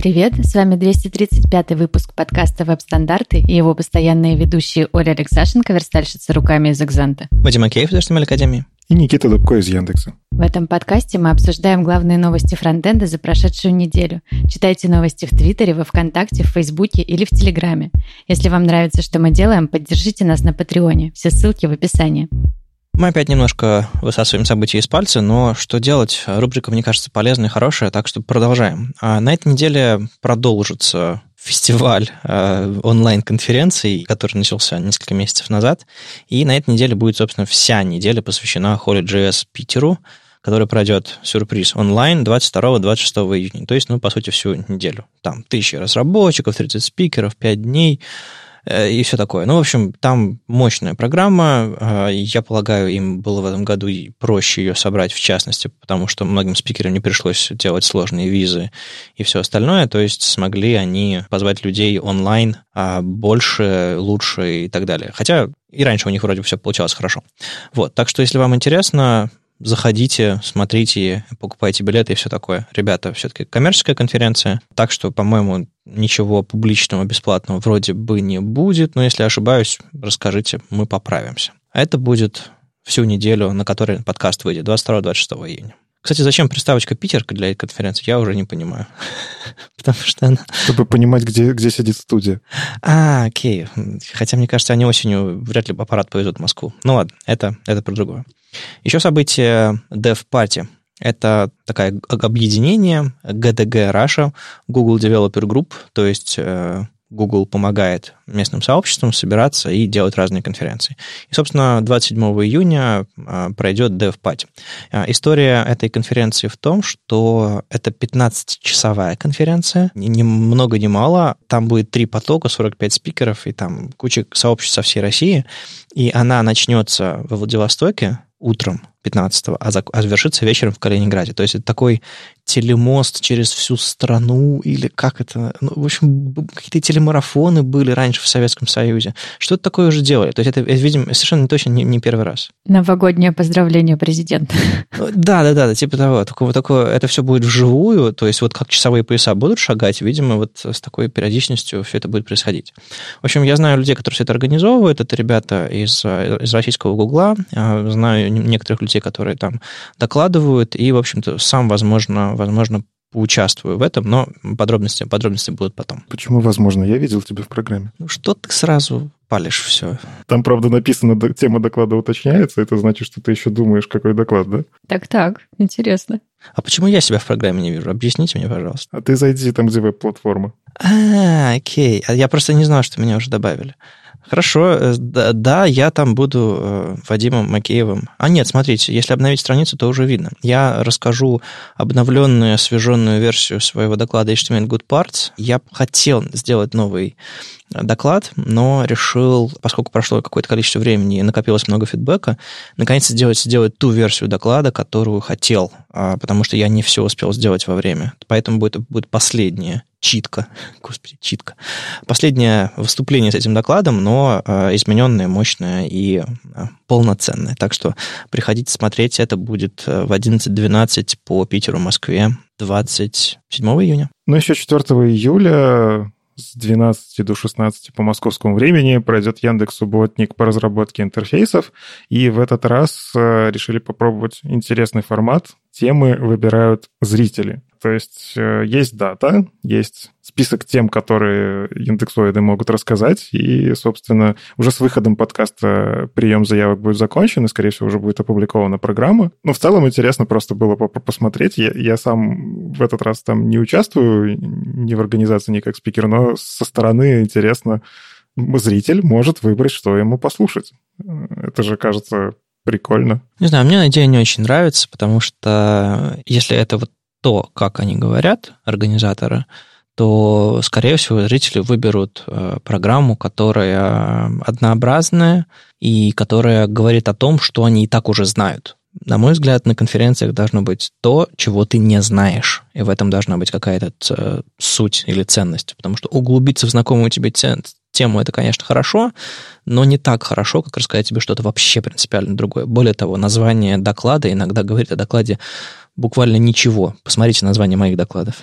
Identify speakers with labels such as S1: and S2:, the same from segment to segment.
S1: Привет, с вами 235 выпуск подкаста «Веб-стандарты» и его постоянные ведущие Оля Алексашенко, верстальщица руками из «Экзанта».
S2: Вадим Акеев из HTML Академии.
S3: И Никита Дубко из Яндекса.
S1: В этом подкасте мы обсуждаем главные новости фронтенда за прошедшую неделю. Читайте новости в Твиттере, во Вконтакте, в Фейсбуке или в Телеграме. Если вам нравится, что мы делаем, поддержите нас на Патреоне. Все ссылки в описании.
S2: Мы опять немножко высасываем события из пальца, но что делать? Рубрика, мне кажется, полезная и хорошая, так что продолжаем. А на этой неделе продолжится фестиваль э, онлайн-конференций, который начался несколько месяцев назад. И на этой неделе будет, собственно, вся неделя посвящена Holy.js Питеру, который пройдет сюрприз онлайн 22-26 июня. То есть, ну, по сути, всю неделю. Там тысячи разработчиков, 30 спикеров, 5 дней. Э, и все такое. Ну, в общем, там мощная программа. Э, я полагаю, им было в этом году проще ее собрать, в частности, потому что многим спикерам не пришлось делать сложные визы и все остальное. То есть смогли они позвать людей онлайн а больше, лучше и так далее. Хотя и раньше у них вроде все получалось хорошо. Вот, так что если вам интересно, заходите, смотрите, покупайте билеты и все такое. Ребята, все-таки коммерческая конференция, так что, по-моему, ничего публичного, бесплатного вроде бы не будет, но если ошибаюсь, расскажите, мы поправимся. А это будет всю неделю, на которой подкаст выйдет, 22-26 июня. Кстати, зачем приставочка Питерка для этой конференции, я уже не понимаю.
S3: Потому что она... Чтобы понимать, где, где сидит студия.
S2: А, окей. Хотя, мне кажется, они осенью вряд ли аппарат повезут в Москву. Ну ладно, это, это про другое. Еще событие Dev Party. Это такое объединение GDG Russia, Google Developer Group, то есть э, Google помогает местным сообществам собираться и делать разные конференции. И, собственно, 27 июня а, пройдет DevPatch. А, история этой конференции в том, что это 15-часовая конференция, ни много ни мало. Там будет три потока, 45 спикеров и там куча сообществ со всей России. И она начнется во Владивостоке утром 15-го, а, а завершится вечером в Калининграде. То есть это такой телемост через всю страну, или как это... Ну, в общем, какие-то телемарафоны были раньше в Советском Союзе. Что-то такое уже делали. То есть это, видимо, совершенно точно не, не первый раз.
S1: Новогоднее поздравление президента.
S2: Да, да, да, типа того. Только, только это все будет вживую, то есть вот как часовые пояса будут шагать, видимо, вот с такой периодичностью все это будет происходить. В общем, я знаю людей, которые все это организовывают. Это ребята из, из российского Гугла. Знаю некоторых людей, которые там докладывают. И, в общем-то, сам, возможно, возможно, поучаствую в этом, но подробности, подробности будут потом.
S3: Почему возможно? Я видел тебя в программе.
S2: Ну, что ты сразу палишь все?
S3: Там, правда, написано, тема доклада уточняется, это значит, что ты еще думаешь, какой доклад, да?
S1: Так-так, интересно.
S2: А почему я себя в программе не вижу? Объясните мне, пожалуйста.
S3: А ты зайди там, где веб-платформа.
S2: А, окей. А я просто не знал, что меня уже добавили. Хорошо, э, да, я там буду э, Вадимом Макеевым. А нет, смотрите, если обновить страницу, то уже видно. Я расскажу обновленную, освеженную версию своего доклада HTML Good Parts. Я хотел сделать новый доклад, но решил, поскольку прошло какое-то количество времени и накопилось много фидбэка, наконец сделать, сделать ту версию доклада, которую хотел, а, потому что я не все успел сделать во время. Поэтому будет, будет последняя читка, господи, читка. Последнее выступление с этим докладом, но э, измененное, мощное и э, полноценное. Так что приходите смотреть, это будет в 11.12 по Питеру, Москве 27 июня.
S3: Ну, еще 4 июля с 12 до 16 по московскому времени пройдет Яндекс Субботник по разработке интерфейсов. И в этот раз э, решили попробовать интересный формат. Темы выбирают зрители. То есть э, есть дата, есть список тем, которые индексоиды могут рассказать, и, собственно, уже с выходом подкаста прием заявок будет закончен, и, скорее всего, уже будет опубликована программа. Но в целом интересно просто было посмотреть. Я, я сам в этот раз там не участвую ни в организации, ни как спикер, но со стороны интересно, зритель может выбрать, что ему послушать. Это же, кажется, прикольно.
S2: Не знаю, мне идея не очень нравится, потому что если это вот то, как они говорят, организаторы, то, скорее всего, зрители выберут э, программу, которая однообразная и которая говорит о том, что они и так уже знают. На мой взгляд, на конференциях должно быть то, чего ты не знаешь. И в этом должна быть какая-то э, суть или ценность. Потому что углубиться в знакомую тебе тему это, конечно, хорошо, но не так хорошо, как рассказать тебе что-то вообще принципиально другое. Более того, название доклада иногда говорит о докладе буквально ничего. Посмотрите название моих докладов.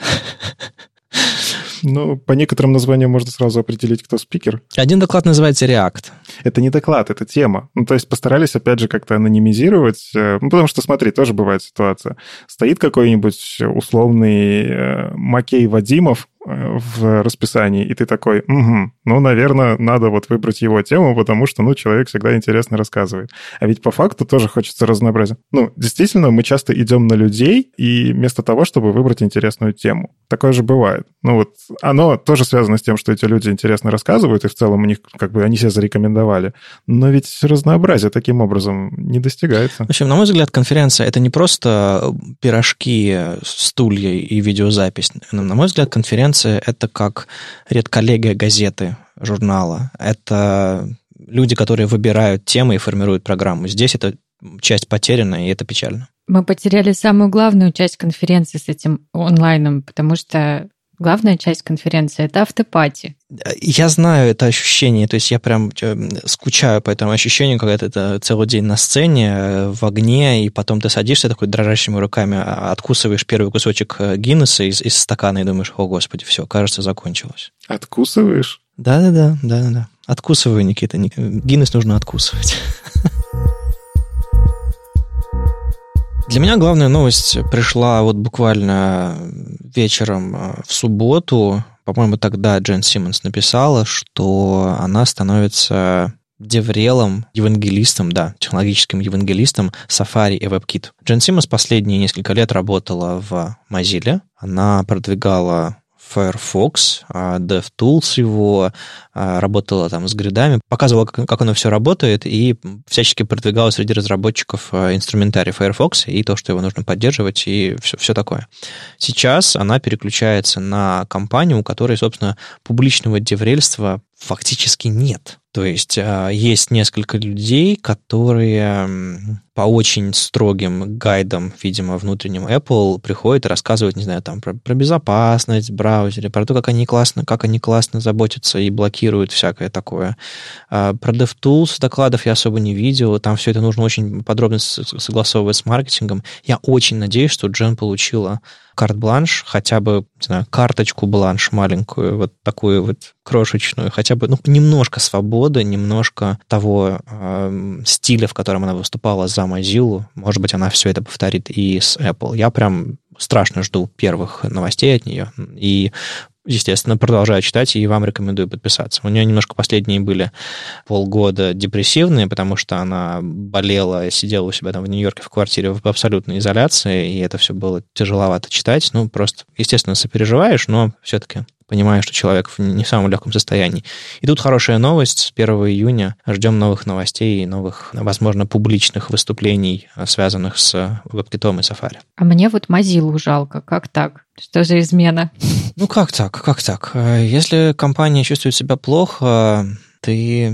S3: Ну, по некоторым названиям можно сразу определить, кто спикер.
S2: Один доклад называется React.
S3: Это не доклад, это тема. Ну, то есть постарались, опять же, как-то анонимизировать. Э, ну, потому что, смотри, тоже бывает ситуация. Стоит какой-нибудь условный э, Макей Вадимов, в расписании, и ты такой, угу, ну, наверное, надо вот выбрать его тему, потому что, ну, человек всегда интересно рассказывает. А ведь по факту тоже хочется разнообразия. Ну, действительно, мы часто идем на людей, и вместо того, чтобы выбрать интересную тему. Такое же бывает. Ну, вот оно тоже связано с тем, что эти люди интересно рассказывают, и в целом у них, как бы, они себя зарекомендовали. Но ведь разнообразие таким образом не достигается.
S2: В общем, на мой взгляд, конференция — это не просто пирожки, стулья и видеозапись. На мой взгляд, конференция конференции — это как редколлегия газеты, журнала. Это люди, которые выбирают темы и формируют программу. Здесь эта часть потеряна, и это печально.
S1: Мы потеряли самую главную часть конференции с этим онлайном, потому что Главная часть конференции – это автопати.
S2: Я знаю это ощущение, то есть я прям э, скучаю по этому ощущению, когда ты целый день на сцене, э, в огне, и потом ты садишься такой дрожащими руками, а, откусываешь первый кусочек э, Гиннесса из, из стакана и думаешь, о, господи, все, кажется, закончилось.
S3: Откусываешь?
S2: Да-да-да, да-да-да. Откусываю, Никита. Гиннес нужно откусывать. Для меня главная новость пришла вот буквально вечером э, в субботу. По-моему, тогда Джен Симмонс написала, что она становится деврелом, евангелистом, да, технологическим евангелистом Safari и WebKit. Джен Симмонс последние несколько лет работала в Mozilla. Она продвигала Firefox, а, DevTools его, а, работала там с гридами, показывала, как оно все работает, и всячески продвигала среди разработчиков а, инструментарий Firefox и то, что его нужно поддерживать, и все, все такое. Сейчас она переключается на компанию, у которой, собственно, публичного деврельства фактически нет. То есть есть несколько людей, которые по очень строгим гайдам, видимо, внутренним Apple приходят и рассказывают, не знаю, там про, про безопасность в браузере, про то, как они классно, как они классно заботятся и блокируют всякое такое. А, про DevTools докладов я особо не видел, там все это нужно очень подробно согласовывать с маркетингом. Я очень надеюсь, что Джен получила карт-бланш, хотя бы, не знаю, карточку бланш маленькую, вот такую вот крошечную, хотя бы, ну, немножко свободы, немножко того э, стиля, в котором она выступала за Mozilla. Может быть, она все это повторит и с Apple. Я прям страшно жду первых новостей от нее. И естественно, продолжаю читать, и вам рекомендую подписаться. У нее немножко последние были полгода депрессивные, потому что она болела, сидела у себя там в Нью-Йорке в квартире в абсолютной изоляции, и это все было тяжеловато читать. Ну, просто, естественно, сопереживаешь, но все-таки понимаю, что человек в не самом легком состоянии. И тут хорошая новость. С 1 июня ждем новых новостей и новых, возможно, публичных выступлений, связанных с WebKit и Safari.
S1: А мне вот Mozilla жалко. Как так? Что за измена?
S2: Ну, как так? Как так? Если компания чувствует себя плохо, ты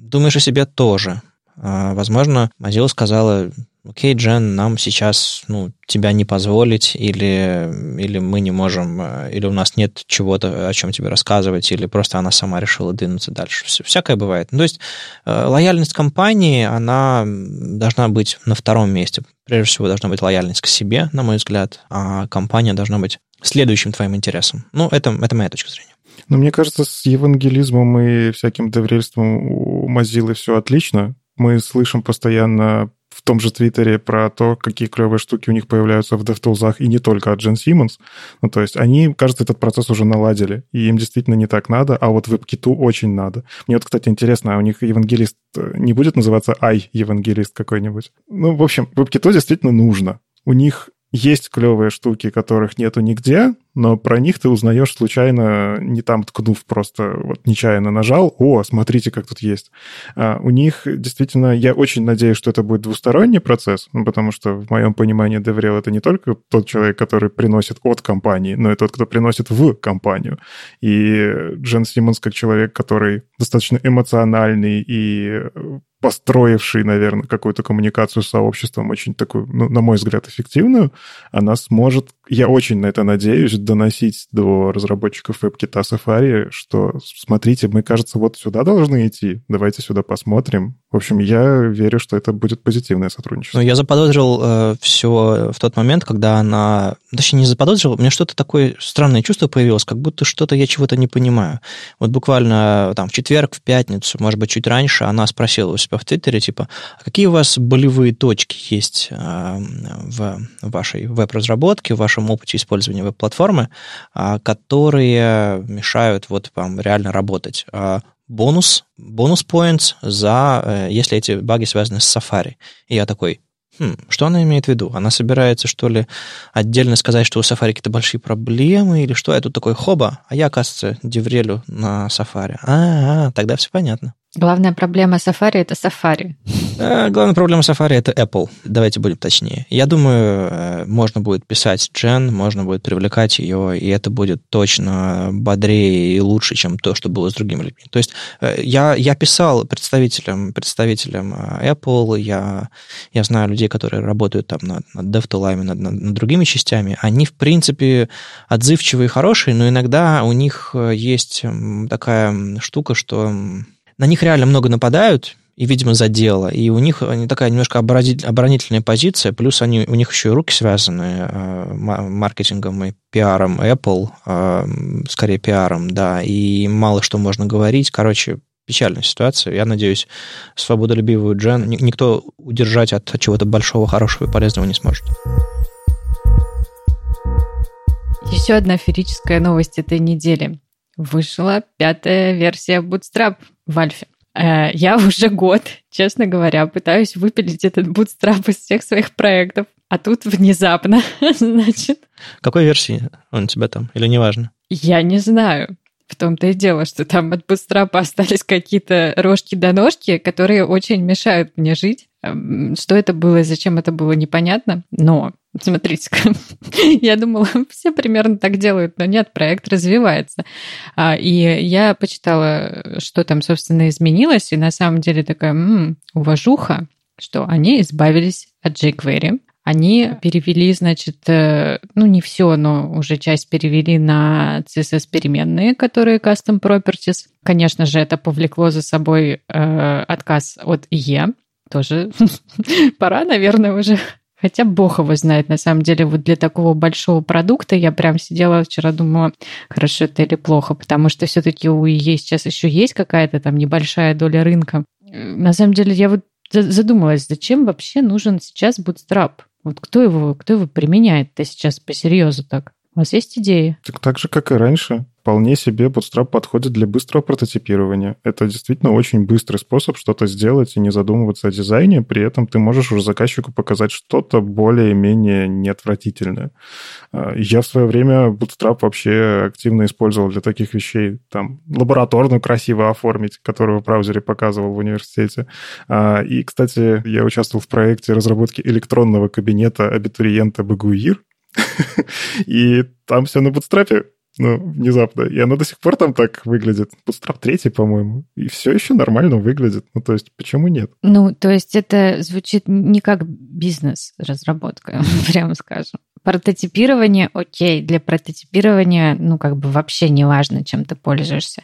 S2: думаешь о себе тоже. Возможно, Mozilla сказала, окей, Джен, нам сейчас ну, тебя не позволить, или, или мы не можем, э, или у нас нет чего-то, о чем тебе рассказывать, или просто она сама решила двинуться дальше. Всякое бывает. Ну, то есть э, лояльность компании, она должна быть на втором месте. Прежде всего, должна быть лояльность к себе, на мой взгляд, а компания должна быть следующим твоим интересом. Ну, это, это моя точка зрения.
S3: Но мне кажется, с евангелизмом и всяким доверительством у Mozilla все отлично. Мы слышим постоянно в том же Твиттере про то, какие клевые штуки у них появляются в DevTools, и не только от Джен Симмонс. Ну, то есть они, кажется, этот процесс уже наладили, и им действительно не так надо, а вот WebKit очень надо. Мне вот, кстати, интересно, а у них евангелист э, не будет называться ай-евангелист какой-нибудь? Ну, в общем, WebKit действительно нужно. У них есть клевые штуки, которых нету нигде, но про них ты узнаешь случайно, не там ткнув, просто вот нечаянно нажал, о, смотрите, как тут есть. А у них действительно, я очень надеюсь, что это будет двусторонний процесс, ну, потому что в моем понимании DevRel это не только тот человек, который приносит от компании, но и тот, кто приносит в компанию. И Джен Симмонс как человек, который достаточно эмоциональный и построивший, наверное, какую-то коммуникацию с сообществом очень такую, ну, на мой взгляд, эффективную, она сможет, я очень на это надеюсь, доносить до разработчиков WebKit Safari, что смотрите, мы, кажется, вот сюда должны идти, давайте сюда посмотрим, В общем, я верю, что это будет позитивное сотрудничество.
S2: Ну, я заподозрил э, все в тот момент, когда она... Точнее, не заподозрил, у меня что-то такое странное чувство появилось, как будто что-то я чего-то не понимаю. Вот буквально там в четверг, в пятницу, может быть, чуть раньше, она спросила у себя в Твиттере, типа, а какие у вас болевые точки есть э, в вашей веб-разработке, в вашем опыте использования веб-платформы, э, которые мешают вот вам реально работать? А бонус, бонус points за, э, если эти баги связаны с Safari. И я такой, хм, что она имеет в виду? Она собирается, что ли, отдельно сказать, что у Safari какие-то большие проблемы, или что? Я тут такой, хоба, а я, оказывается, деврелю на Safari. А, -а тогда все понятно.
S1: Главная проблема Safari — это Safari.
S2: Э, главная проблема Safari — это Apple. Давайте будем точнее. Я думаю, э, можно будет писать Джен, можно будет привлекать ее, и это будет точно бодрее и лучше, чем то, что было с другими людьми. То есть э, я, я писал представителям, представителям Apple, я, я знаю людей, которые работают там над, над DevTool'ами, над, над, над другими частями. Они, в принципе, отзывчивые и хорошие, но иногда у них есть такая штука, что на них реально много нападают, и, видимо, за дело. И у них они такая немножко оборонительная позиция, плюс они, у них еще и руки связаны э, маркетингом и пиаром Apple, э, скорее пиаром, да, и мало что можно говорить. Короче, печальная ситуация. Я надеюсь, свободолюбивую Джен никто удержать от чего-то большого, хорошего и полезного не сможет.
S1: Еще одна ферическая новость этой недели. Вышла пятая версия Bootstrap в Альфе. Э, я уже год, честно говоря, пытаюсь выпилить этот Bootstrap из всех своих проектов. А тут внезапно, значит...
S2: Какой версии он у тебя там? Или неважно?
S1: Я не знаю. В том-то и дело, что там от Bootstrap остались какие-то рожки до ножки, которые очень мешают мне жить. Эм, что это было и зачем это было, непонятно. Но Смотрите, я думала, все примерно так делают, но нет, проект развивается. А, и я почитала, что там, собственно, изменилось, и на самом деле такая м-м, уважуха, что они избавились от jQuery, они перевели, значит, э, ну не все, но уже часть перевели на CSS-переменные, которые custom properties. Конечно же, это повлекло за собой э, отказ от IE. Тоже пора, наверное, уже Хотя бог его знает, на самом деле, вот для такого большого продукта я прям сидела вчера, думала, хорошо это или плохо, потому что все-таки у EA сейчас еще есть какая-то там небольшая доля рынка. На самом деле, я вот задумалась, зачем вообще нужен сейчас Bootstrap? Вот кто его, кто его применяет-то сейчас по серьезу так? У вас есть идеи?
S3: Так, так же, как и раньше вполне себе Bootstrap подходит для быстрого прототипирования. Это действительно очень быстрый способ что-то сделать и не задумываться о дизайне, при этом ты можешь уже заказчику показать что-то более-менее неотвратительное. А, я в свое время Bootstrap вообще активно использовал для таких вещей, там, лабораторную красиво оформить, которую в браузере показывал в университете. А, и, кстати, я участвовал в проекте разработки электронного кабинета абитуриента Багуир, и там все на бутстрапе ну, внезапно. И оно до сих пор там так выглядит. Bootstrap 3, по-моему. И все еще нормально выглядит. Ну, то есть, почему нет?
S1: Ну, то есть, это звучит не как бизнес-разработка, прямо скажем. Прототипирование, окей, для прототипирования, ну, как бы вообще не важно, чем ты пользуешься.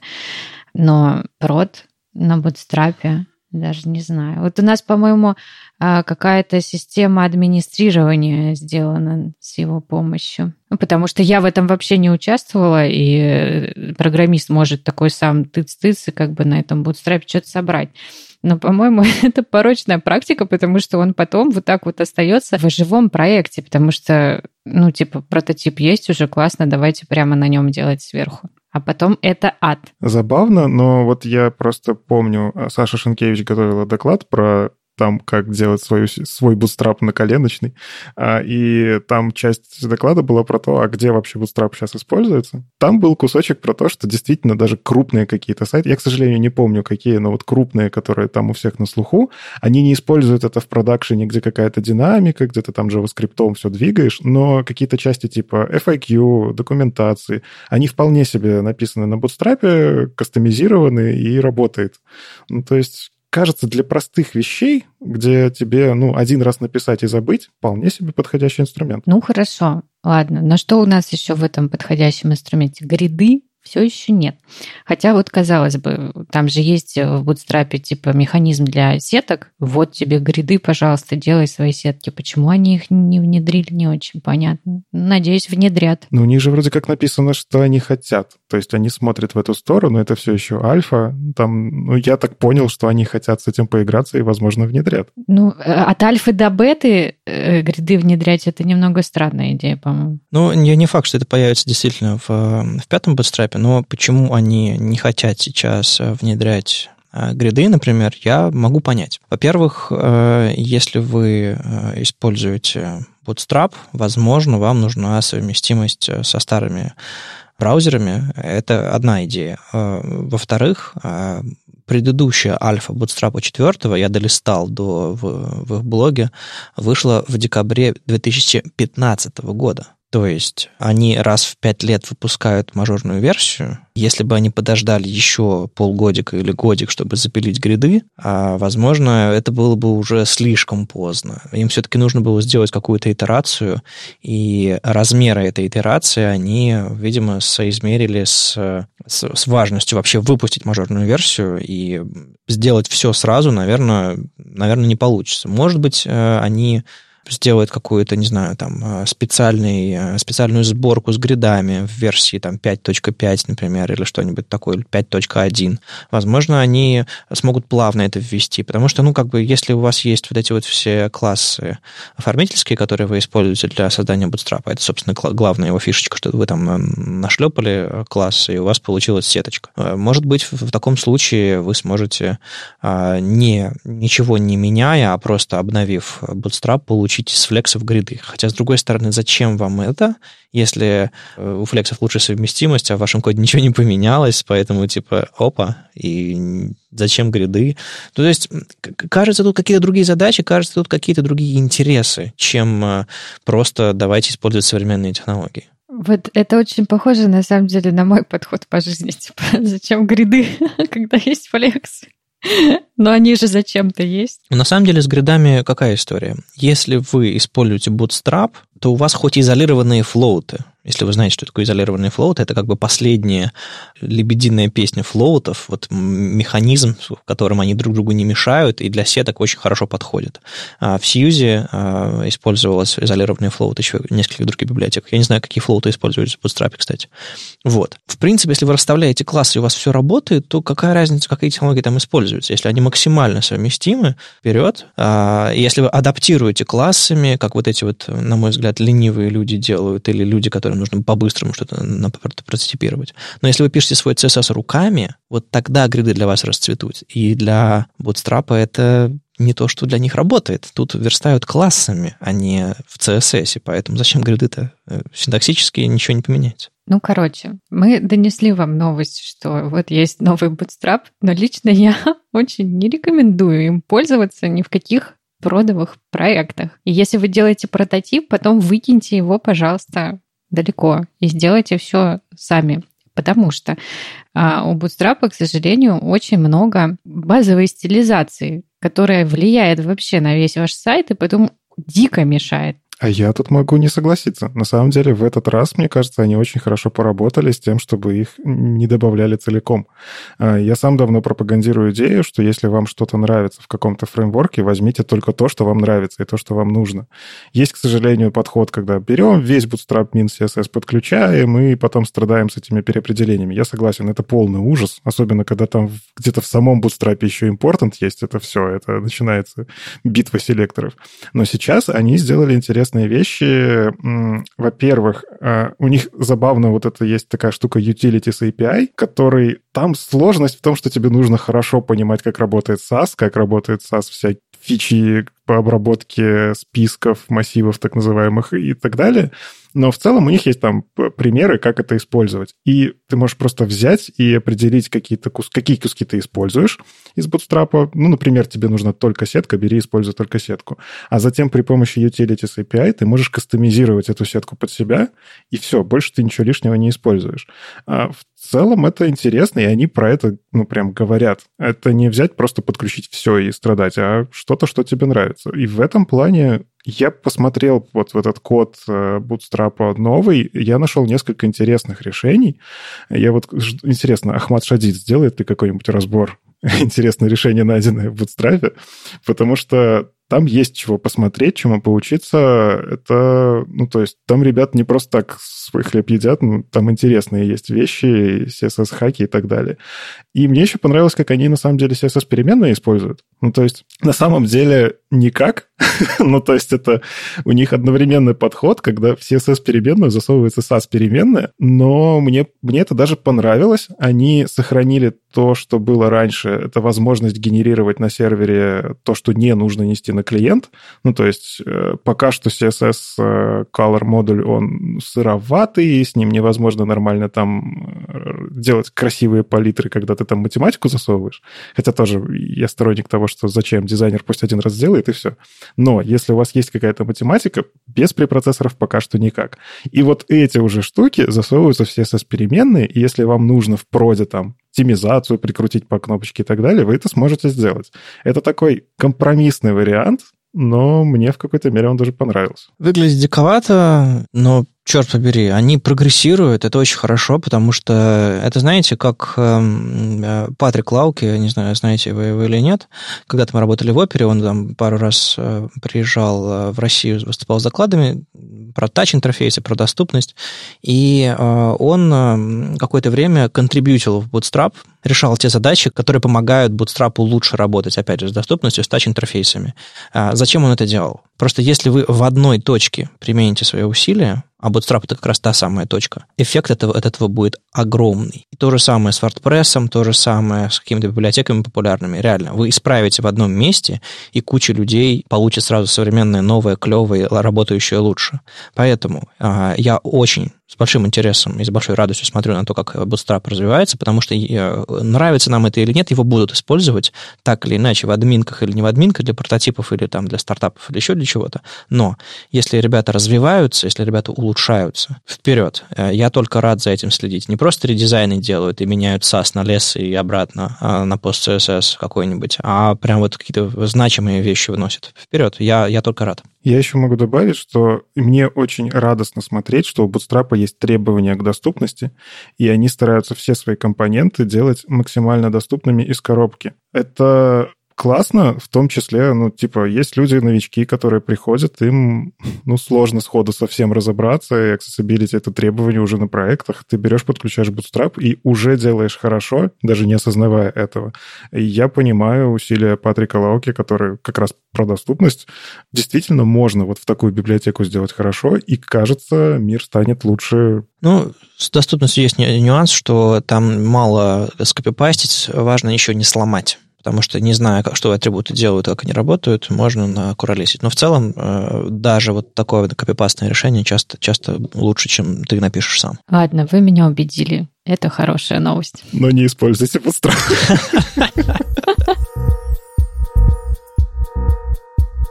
S1: Но прод на бутстрапе даже не знаю. Вот у нас, по-моему, а, какая-то система администрирования сделана с его помощью. Ну, потому что я в этом вообще не участвовала, и э, программист может такой сам тыц-тыц и как бы на этом bootstrap что-то собрать. Но, по-моему, это порочная практика, потому что он потом вот так вот остается в живом проекте, потому что, ну, типа, прототип есть уже, классно, давайте прямо на нем делать сверху а потом это ад.
S3: Забавно, но вот я просто помню, а, Саша Шенкевич готовила доклад про там, как делать свою, свой бутстрап на коленочный. А, и там часть доклада была про то, а где вообще бутстрап сейчас используется. Там был кусочек про то, что действительно даже крупные какие-то сайты, я, к сожалению, не помню какие, но вот крупные, которые там у всех на слуху, они не используют это в продакшене, где какая-то динамика, где ты там JavaScript все двигаешь, но какие-то части типа FAQ, документации, они вполне себе написаны на бутстрапе, кастомизированы и работает. Ну, то есть кажется, для простых вещей, где тебе, ну, один раз написать и забыть, вполне себе подходящий инструмент.
S1: Ну, хорошо. Ладно. Но что у нас еще в этом подходящем инструменте? Гриды все еще нет. Хотя вот, казалось бы, там же есть в Bootstrap типа механизм для сеток. Вот тебе гриды, пожалуйста, делай свои сетки. Почему они их не внедрили, не очень понятно. Надеюсь, внедрят.
S3: Ну, у них же вроде как написано, что они хотят. То есть они смотрят в эту сторону, это все еще альфа. Там, ну, я так понял, что они хотят с этим поиграться и, возможно, внедрят.
S1: Ну, э, от альфы до беты э, гриды внедрять это немного странная идея, по-моему.
S2: Ну, не, не факт, что это появится действительно в, в пятом бутстрапе, но почему они не хотят сейчас э, внедрять э, гриды, например, я могу понять. Во-первых, э, если вы используете Bootstrap, возможно, вам нужна совместимость со старыми браузерами. Это одна идея. Во-вторых, предыдущая альфа Bootstrap 4, я долистал до, в, в их блоге, вышла в декабре 2015 года. То есть они раз в пять лет выпускают мажорную версию. Если бы они подождали еще полгодика или годик, чтобы запилить гриды, а, возможно, это было бы уже слишком поздно. Им все-таки нужно было сделать какую-то итерацию, и размеры этой итерации они, видимо, соизмерили с, с, с важностью вообще выпустить мажорную версию, и сделать все сразу, наверное, наверное, не получится. Может быть, э, они сделает какую-то, не знаю, там, э, специальный, э, специальную сборку с гридами в версии там 5.5, например, или что-нибудь такое, 5.1. Возможно, они смогут плавно это ввести, потому что, ну, как бы, если у вас есть вот эти вот все классы оформительские, которые вы используете для создания Bootstrap, это, собственно, главная его фишечка, что вы там э, нашлепали класс, и у вас получилась сеточка. Может быть, в таком случае вы сможете не, ничего не меняя, а просто обновив Bootstrap, получить получить из флексов гриды. Хотя, с другой стороны, зачем вам это, если э, у флексов лучшая совместимость, а в вашем коде ничего не поменялось, поэтому типа опа, и зачем гриды? Ну, то есть, кажется, тут какие-то другие задачи, кажется, тут какие-то другие интересы, чем э, просто давайте использовать современные технологии.
S1: Вот это очень похоже, на самом деле, на мой подход по жизни. Типа, зачем гриды, когда есть флексы? Но они же зачем-то есть.
S2: На самом деле с гридами какая история? Если вы используете Bootstrap, то у вас хоть изолированные флоуты, если вы знаете, что такое изолированный флоут, это как бы последняя лебединая песня флоутов, вот механизм, в котором они друг другу не мешают, и для сеток очень хорошо подходит. А в Сьюзе а, использовалась изолированный флоут еще нескольких других библиотеках. Я не знаю, какие флоуты используются в Bootstrap, кстати. Вот. В принципе, если вы расставляете классы, и у вас все работает, то какая разница, какие технологии там используются? Если они максимально совместимы, вперед. А если вы адаптируете классами, как вот эти вот, на мой взгляд, ленивые люди делают, или люди, которые нужно по-быстрому что-то прототипировать. Но если вы пишете свой CSS руками, вот тогда гриды для вас расцветут. И для Bootstrap это не то, что для них работает. Тут верстают классами, а не в CSS, поэтому зачем гриды-то? Э, синтаксически ничего не поменяется.
S1: Ну, короче, мы донесли вам новость, что вот есть новый Bootstrap, но лично я очень не рекомендую им пользоваться ни в каких продовых проектах. И если вы делаете прототип, потом выкиньте его, пожалуйста, далеко и сделайте все сами. Потому что а, у Bootstrap, к сожалению, очень много базовой стилизации, которая влияет вообще на весь ваш сайт и потом дико мешает.
S3: А я тут могу не согласиться. На самом деле, в этот раз, мне кажется, они очень хорошо поработали с тем, чтобы их не добавляли целиком. А, я сам давно пропагандирую идею, что если вам что-то нравится в каком-то фреймворке, возьмите только то, что вам нравится, и то, что вам нужно. Есть, к сожалению, подход, когда берем весь Bootstrap min CSS, подключаем, и потом страдаем с этими переопределениями. Я согласен, это полный ужас, особенно когда там где-то в самом Bootstrap еще important есть, это все, это начинается битва селекторов. Но сейчас они сделали интересно интересные вещи. Во-первых, а, у них забавно вот это есть такая штука Utilities API, который там сложность в том, что тебе нужно хорошо понимать, как работает SAS, как работает SAS, вся фичи по обработке списков, массивов так называемых и так далее. Но в целом у них есть там примеры, как это использовать. И ты можешь просто взять и определить, какие-то кус... какие куски ты используешь из Bootstrap. Ну, например, тебе нужна только сетка, бери, используй только сетку. А затем при помощи Utilities API ты можешь кастомизировать эту сетку под себя, и все, больше ты ничего лишнего не используешь. А в целом это интересно, и они про это, ну, прям говорят. Это не взять, просто подключить все и страдать, а что-то, что тебе нравится. Нравится. И в этом плане я посмотрел вот в этот код э, Bootstrap новый, я нашел несколько интересных решений. Я вот, интересно, Ахмад Шадид сделает ли какой-нибудь разбор интересное решение, найденное в Bootstrap, потому что там есть чего посмотреть, чему поучиться. Это, ну, то есть там ребят не просто так свой хлеб едят, ну, там интересные есть вещи, CSS-хаки и так далее. И мне еще понравилось, как они на самом деле CSS-переменные используют. Ну, то есть на самом деле никак, ну, то есть это у них одновременный подход, когда в CSS-переменную засовывается SAS-переменная, но мне, мне это даже понравилось. Они сохранили то, что было раньше, это возможность генерировать на сервере то, что не нужно нести на клиент. Ну, то есть э, пока что CSS э, Color модуль, он сыроватый, с ним невозможно нормально там э, делать красивые палитры, когда ты там математику засовываешь. Хотя тоже я сторонник того, что зачем дизайнер пусть один раз сделает, и все. Но если у вас есть какая-то математика, без препроцессоров пока что никак. И вот эти уже штуки засовываются в CSS-переменные, и если вам нужно в проде там оптимизацию прикрутить по кнопочке и так далее, вы это сможете сделать. Это такой компромиссный вариант, но мне в какой-то мере он даже понравился.
S2: Выглядит диковато, но черт побери, они прогрессируют, это очень хорошо, потому что это, знаете, как эм, э, Патрик Лауки, не знаю, знаете вы его или нет, когда-то мы работали в опере, он там пару раз э, приезжал э, в Россию, выступал с докладами про тач-интерфейсы, про доступность, и он какое-то время контрибьютил в Bootstrap, решал те задачи, которые помогают Bootstrap лучше работать, опять же, с доступностью, с тач-интерфейсами. А зачем он это делал? Просто если вы в одной точке примените свои усилия, а Bootstrap это как раз та самая точка, эффект этого, от этого будет огромный. И то же самое с WordPress, то же самое с какими-то библиотеками популярными. Реально, вы исправите в одном месте, и куча людей получит сразу современное, новое, клевое, работающее лучше. Поэтому а, я очень с большим интересом и с большой радостью смотрю на то, как Bootstrap развивается, потому что э, нравится нам это или нет, его будут использовать так или иначе в админках или не в админках для прототипов или там для стартапов или еще для чего-то. Но если ребята развиваются, если ребята улучшаются, вперед. Э, я только рад за этим следить. Не просто редизайны делают и меняют SAS на лес и обратно а на пост CSS какой-нибудь, а прям вот какие-то значимые вещи выносят. Вперед. Я, я только рад.
S3: Я еще могу добавить, что мне очень радостно смотреть, что у Bootstrap есть требования к доступности, и они стараются все свои компоненты делать максимально доступными из коробки. Это классно, в том числе, ну, типа, есть люди-новички, которые приходят, им, ну, сложно сходу совсем разобраться, и accessibility — это требование уже на проектах. Ты берешь, подключаешь Bootstrap и уже делаешь хорошо, даже не осознавая этого. И я понимаю усилия Патрика Лауки, который как раз про доступность. Действительно, можно вот в такую библиотеку сделать хорошо, и, кажется, мир станет лучше
S2: ну, с доступностью есть нюанс, что там мало скопипастить, важно еще не сломать потому что не зная, как, что атрибуты делают, как они работают, можно накуролесить. Но в целом э, даже вот такое копипастное решение часто, часто лучше, чем ты напишешь сам.
S1: Ладно, вы меня убедили. Это хорошая новость.
S3: Но не используйте подстрах.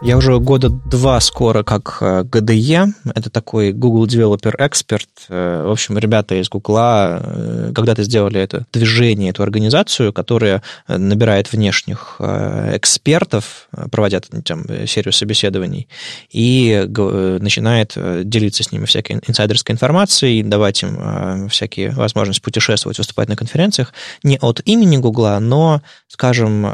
S2: Я уже года два скоро как GDE, э, это такой Google Developer Expert. Э, в общем, ребята из Google э, когда-то сделали это движение, эту организацию, которая набирает внешних экспертов, проводят там, серию собеседований, и начинает делиться с ними всякой инсайдерской информацией, давать им всякие возможности путешествовать, выступать на конференциях не от имени Google, но, скажем,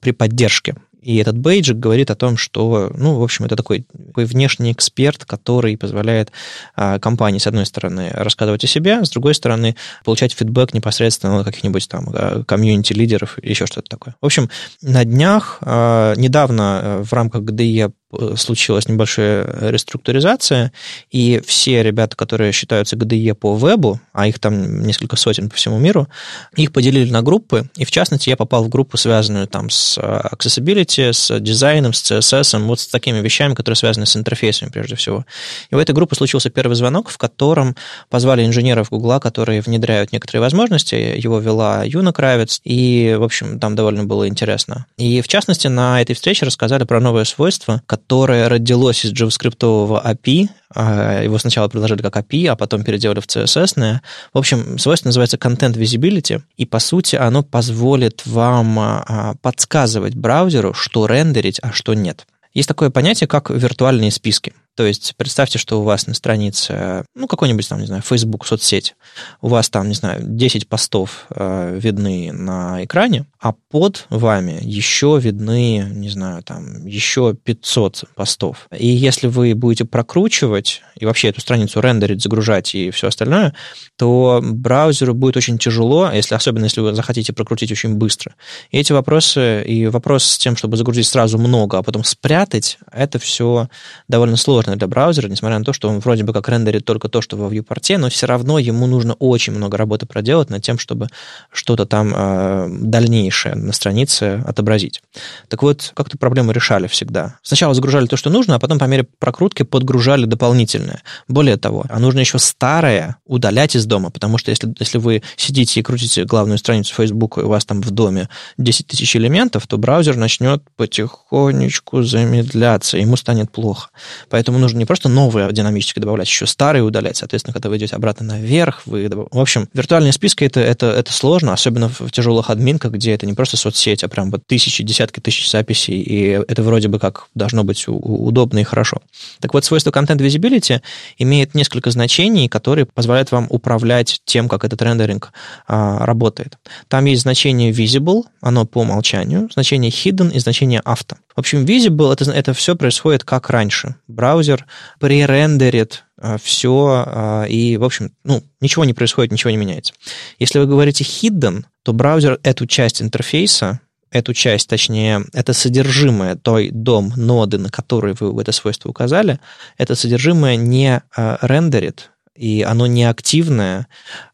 S2: при поддержке и этот бейджик говорит о том, что, ну, в общем, это такой, такой внешний эксперт, который позволяет а, компании, с одной стороны, рассказывать о себе, с другой стороны, получать фидбэк непосредственно от каких-нибудь там а, комьюнити-лидеров или еще что-то такое. В общем, на днях, а, недавно э, в рамках ГДЕ случилась небольшая реструктуризация, и все ребята, которые считаются ГДЕ по вебу, а их там несколько сотен по всему миру, их поделили на группы, и в частности я попал в группу, связанную там с accessibility, с дизайном, с CSS, вот с такими вещами, которые связаны с интерфейсами прежде всего. И в этой группе случился первый звонок, в котором позвали инженеров Гугла, которые внедряют некоторые возможности, его вела Юна Кравец, и, в общем, там довольно было интересно. И, в частности, на этой встрече рассказали про новое свойство, которое родилось из JavaScript API. А, его сначала предложили как API, а потом переделали в CSS. В общем, свойство называется Content Visibility, и, по сути, оно позволит вам а, подсказывать браузеру, что рендерить, а что нет. Есть такое понятие, как виртуальные списки. То есть представьте, что у вас на странице, ну, какой-нибудь там, не знаю, Facebook, соцсеть, у вас там, не знаю, 10 постов э, видны на экране, а под вами еще видны, не знаю, там, еще 500 постов. И если вы будете прокручивать и вообще эту страницу рендерить, загружать и все остальное, то браузеру будет очень тяжело, если, особенно если вы захотите прокрутить очень быстро. И эти вопросы, и вопрос с тем, чтобы загрузить сразу много, а потом спрятать, это все довольно сложно для браузера, несмотря на то, что он вроде бы как рендерит только то, что во viewport, но все равно ему нужно очень много работы проделать над тем, чтобы что-то там э, дальнейшее на странице отобразить. Так вот, как эту проблему решали всегда? Сначала загружали то, что нужно, а потом по мере прокрутки подгружали дополнительное. Более того, а нужно еще старое удалять из дома, потому что если, если вы сидите и крутите главную страницу Facebook, и у вас там в доме 10 тысяч элементов, то браузер начнет потихонечку замедляться, ему станет плохо. Поэтому нужно не просто новые динамически добавлять, еще старые удалять. Соответственно, когда вы идете обратно наверх, вы... В общем, виртуальные списки это, это, это сложно, особенно в тяжелых админках, где это не просто соцсеть, а прям вот тысячи, десятки тысяч записей, и это вроде бы как должно быть удобно и хорошо. Так вот, свойство Content Visibility имеет несколько значений, которые позволяют вам управлять тем, как этот рендеринг а, работает. Там есть значение visible, оно по умолчанию, значение hidden и значение auto. В общем, visible это, это все происходит как раньше. Браузер пререндерит а, все, а, и, в общем, ну, ничего не происходит, ничего не меняется. Если вы говорите hidden, то браузер эту часть интерфейса, эту часть, точнее, это содержимое той дом ноды, на которой вы это свойство указали, это содержимое не а, рендерит, и оно не активное,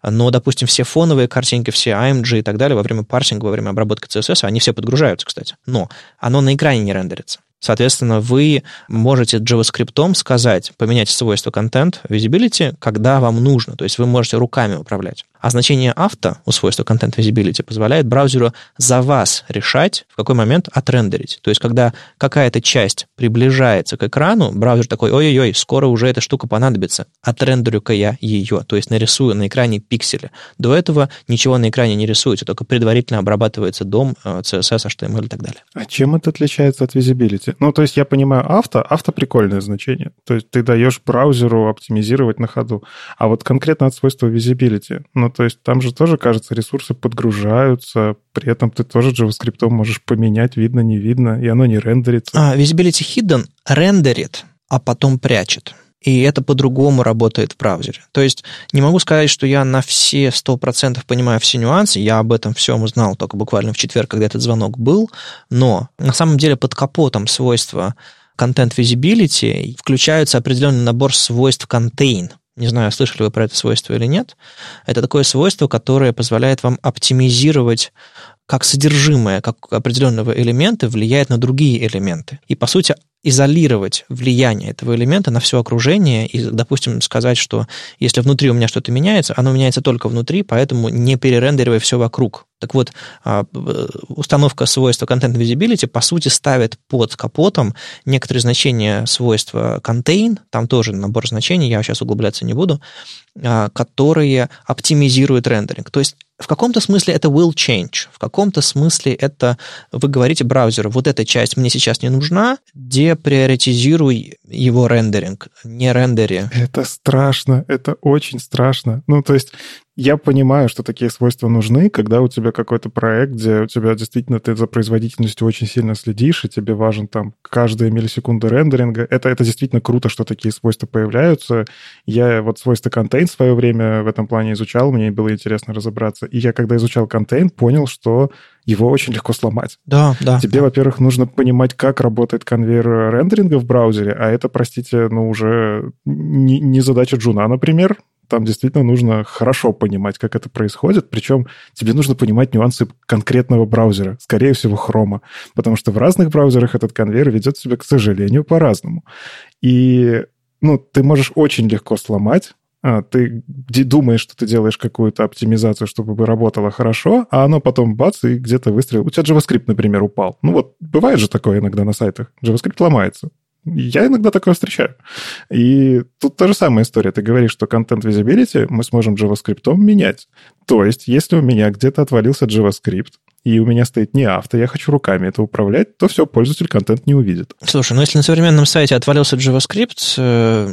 S2: но, допустим, все фоновые картинки, все AMG и так далее во время парсинга, во время обработки CSS, они все подгружаются, кстати, но оно на экране не рендерится. Соответственно, вы можете JavaScript сказать, поменять свойство content visibility, когда вам нужно. То есть вы можете руками управлять. А значение авто у свойства Content Visibility позволяет браузеру за вас решать, в какой момент отрендерить. То есть, когда какая-то часть приближается к экрану, браузер такой, ой-ой-ой, скоро уже эта штука понадобится, отрендерю-ка я ее, то есть нарисую на экране пиксели. До этого ничего на экране не рисуется, только предварительно обрабатывается дом, CSS, HTML и так далее.
S3: А чем это отличается от Visibility? Ну, то есть я понимаю авто, авто прикольное значение. То есть ты даешь браузеру оптимизировать на ходу. А вот конкретно от свойства Visibility, ну, то есть там же тоже, кажется, ресурсы подгружаются, при этом ты тоже JavaScript можешь поменять, видно, не видно, и оно не рендерится.
S2: А, Visibility Hidden рендерит, а потом прячет. И это по-другому работает в браузере. То есть не могу сказать, что я на все 100% понимаю все нюансы. Я об этом всем узнал только буквально в четверг, когда этот звонок был. Но на самом деле под капотом свойства Content Visibility включаются определенный набор свойств Contain – не знаю, слышали вы про это свойство или нет. Это такое свойство, которое позволяет вам оптимизировать как содержимое как определенного элемента влияет на другие элементы. И, по сути, изолировать влияние этого элемента на все окружение и, допустим, сказать, что если внутри у меня что-то меняется, оно меняется только внутри, поэтому не перерендеривай все вокруг. Так вот, а, установка свойства Content Visibility, по сути, ставит под капотом некоторые значения свойства contain, там тоже набор значений, я сейчас углубляться не буду, а, которые оптимизируют рендеринг. То есть в каком-то смысле это will change, в каком-то смысле это вы говорите браузеру, вот эта часть мне сейчас не нужна, деприоритизируй его рендеринг, не рендери.
S3: Это страшно, это очень страшно. Ну, то есть я понимаю, что такие свойства нужны, когда у тебя какой-то проект, где у тебя действительно ты за производительностью очень сильно следишь, и тебе важен там каждая миллисекунда рендеринга. Это, это действительно круто, что такие свойства появляются. Я вот свойства контейн в свое время в этом плане изучал, мне было интересно разобраться. И я, когда изучал контейн, понял, что его очень легко сломать.
S2: Да, да.
S3: Тебе, во-первых, нужно понимать, как работает конвейер рендеринга в браузере, а это, простите, ну уже не, не задача Джуна, например, там действительно нужно хорошо понимать, как это происходит. Причем тебе нужно понимать нюансы конкретного браузера, скорее всего, хрома. Потому что в разных браузерах этот конвейер ведет себя, к сожалению, по-разному. И ну, ты можешь очень легко сломать а, ты думаешь, что ты делаешь какую-то оптимизацию, чтобы работало хорошо, а оно потом бац, и где-то выстрелил. У тебя JavaScript, например, упал. Ну вот, бывает же такое иногда на сайтах. JavaScript ломается Я иногда такое встречаю. И тут та же самая история. Ты говоришь, что контент visibility мы сможем JavaScript менять. То есть, если у меня где-то отвалился JavaScript, и у меня стоит не авто, я хочу руками это управлять, то все, пользователь контент не увидит.
S2: Слушай, ну если на современном сайте отвалился JavaScript, э,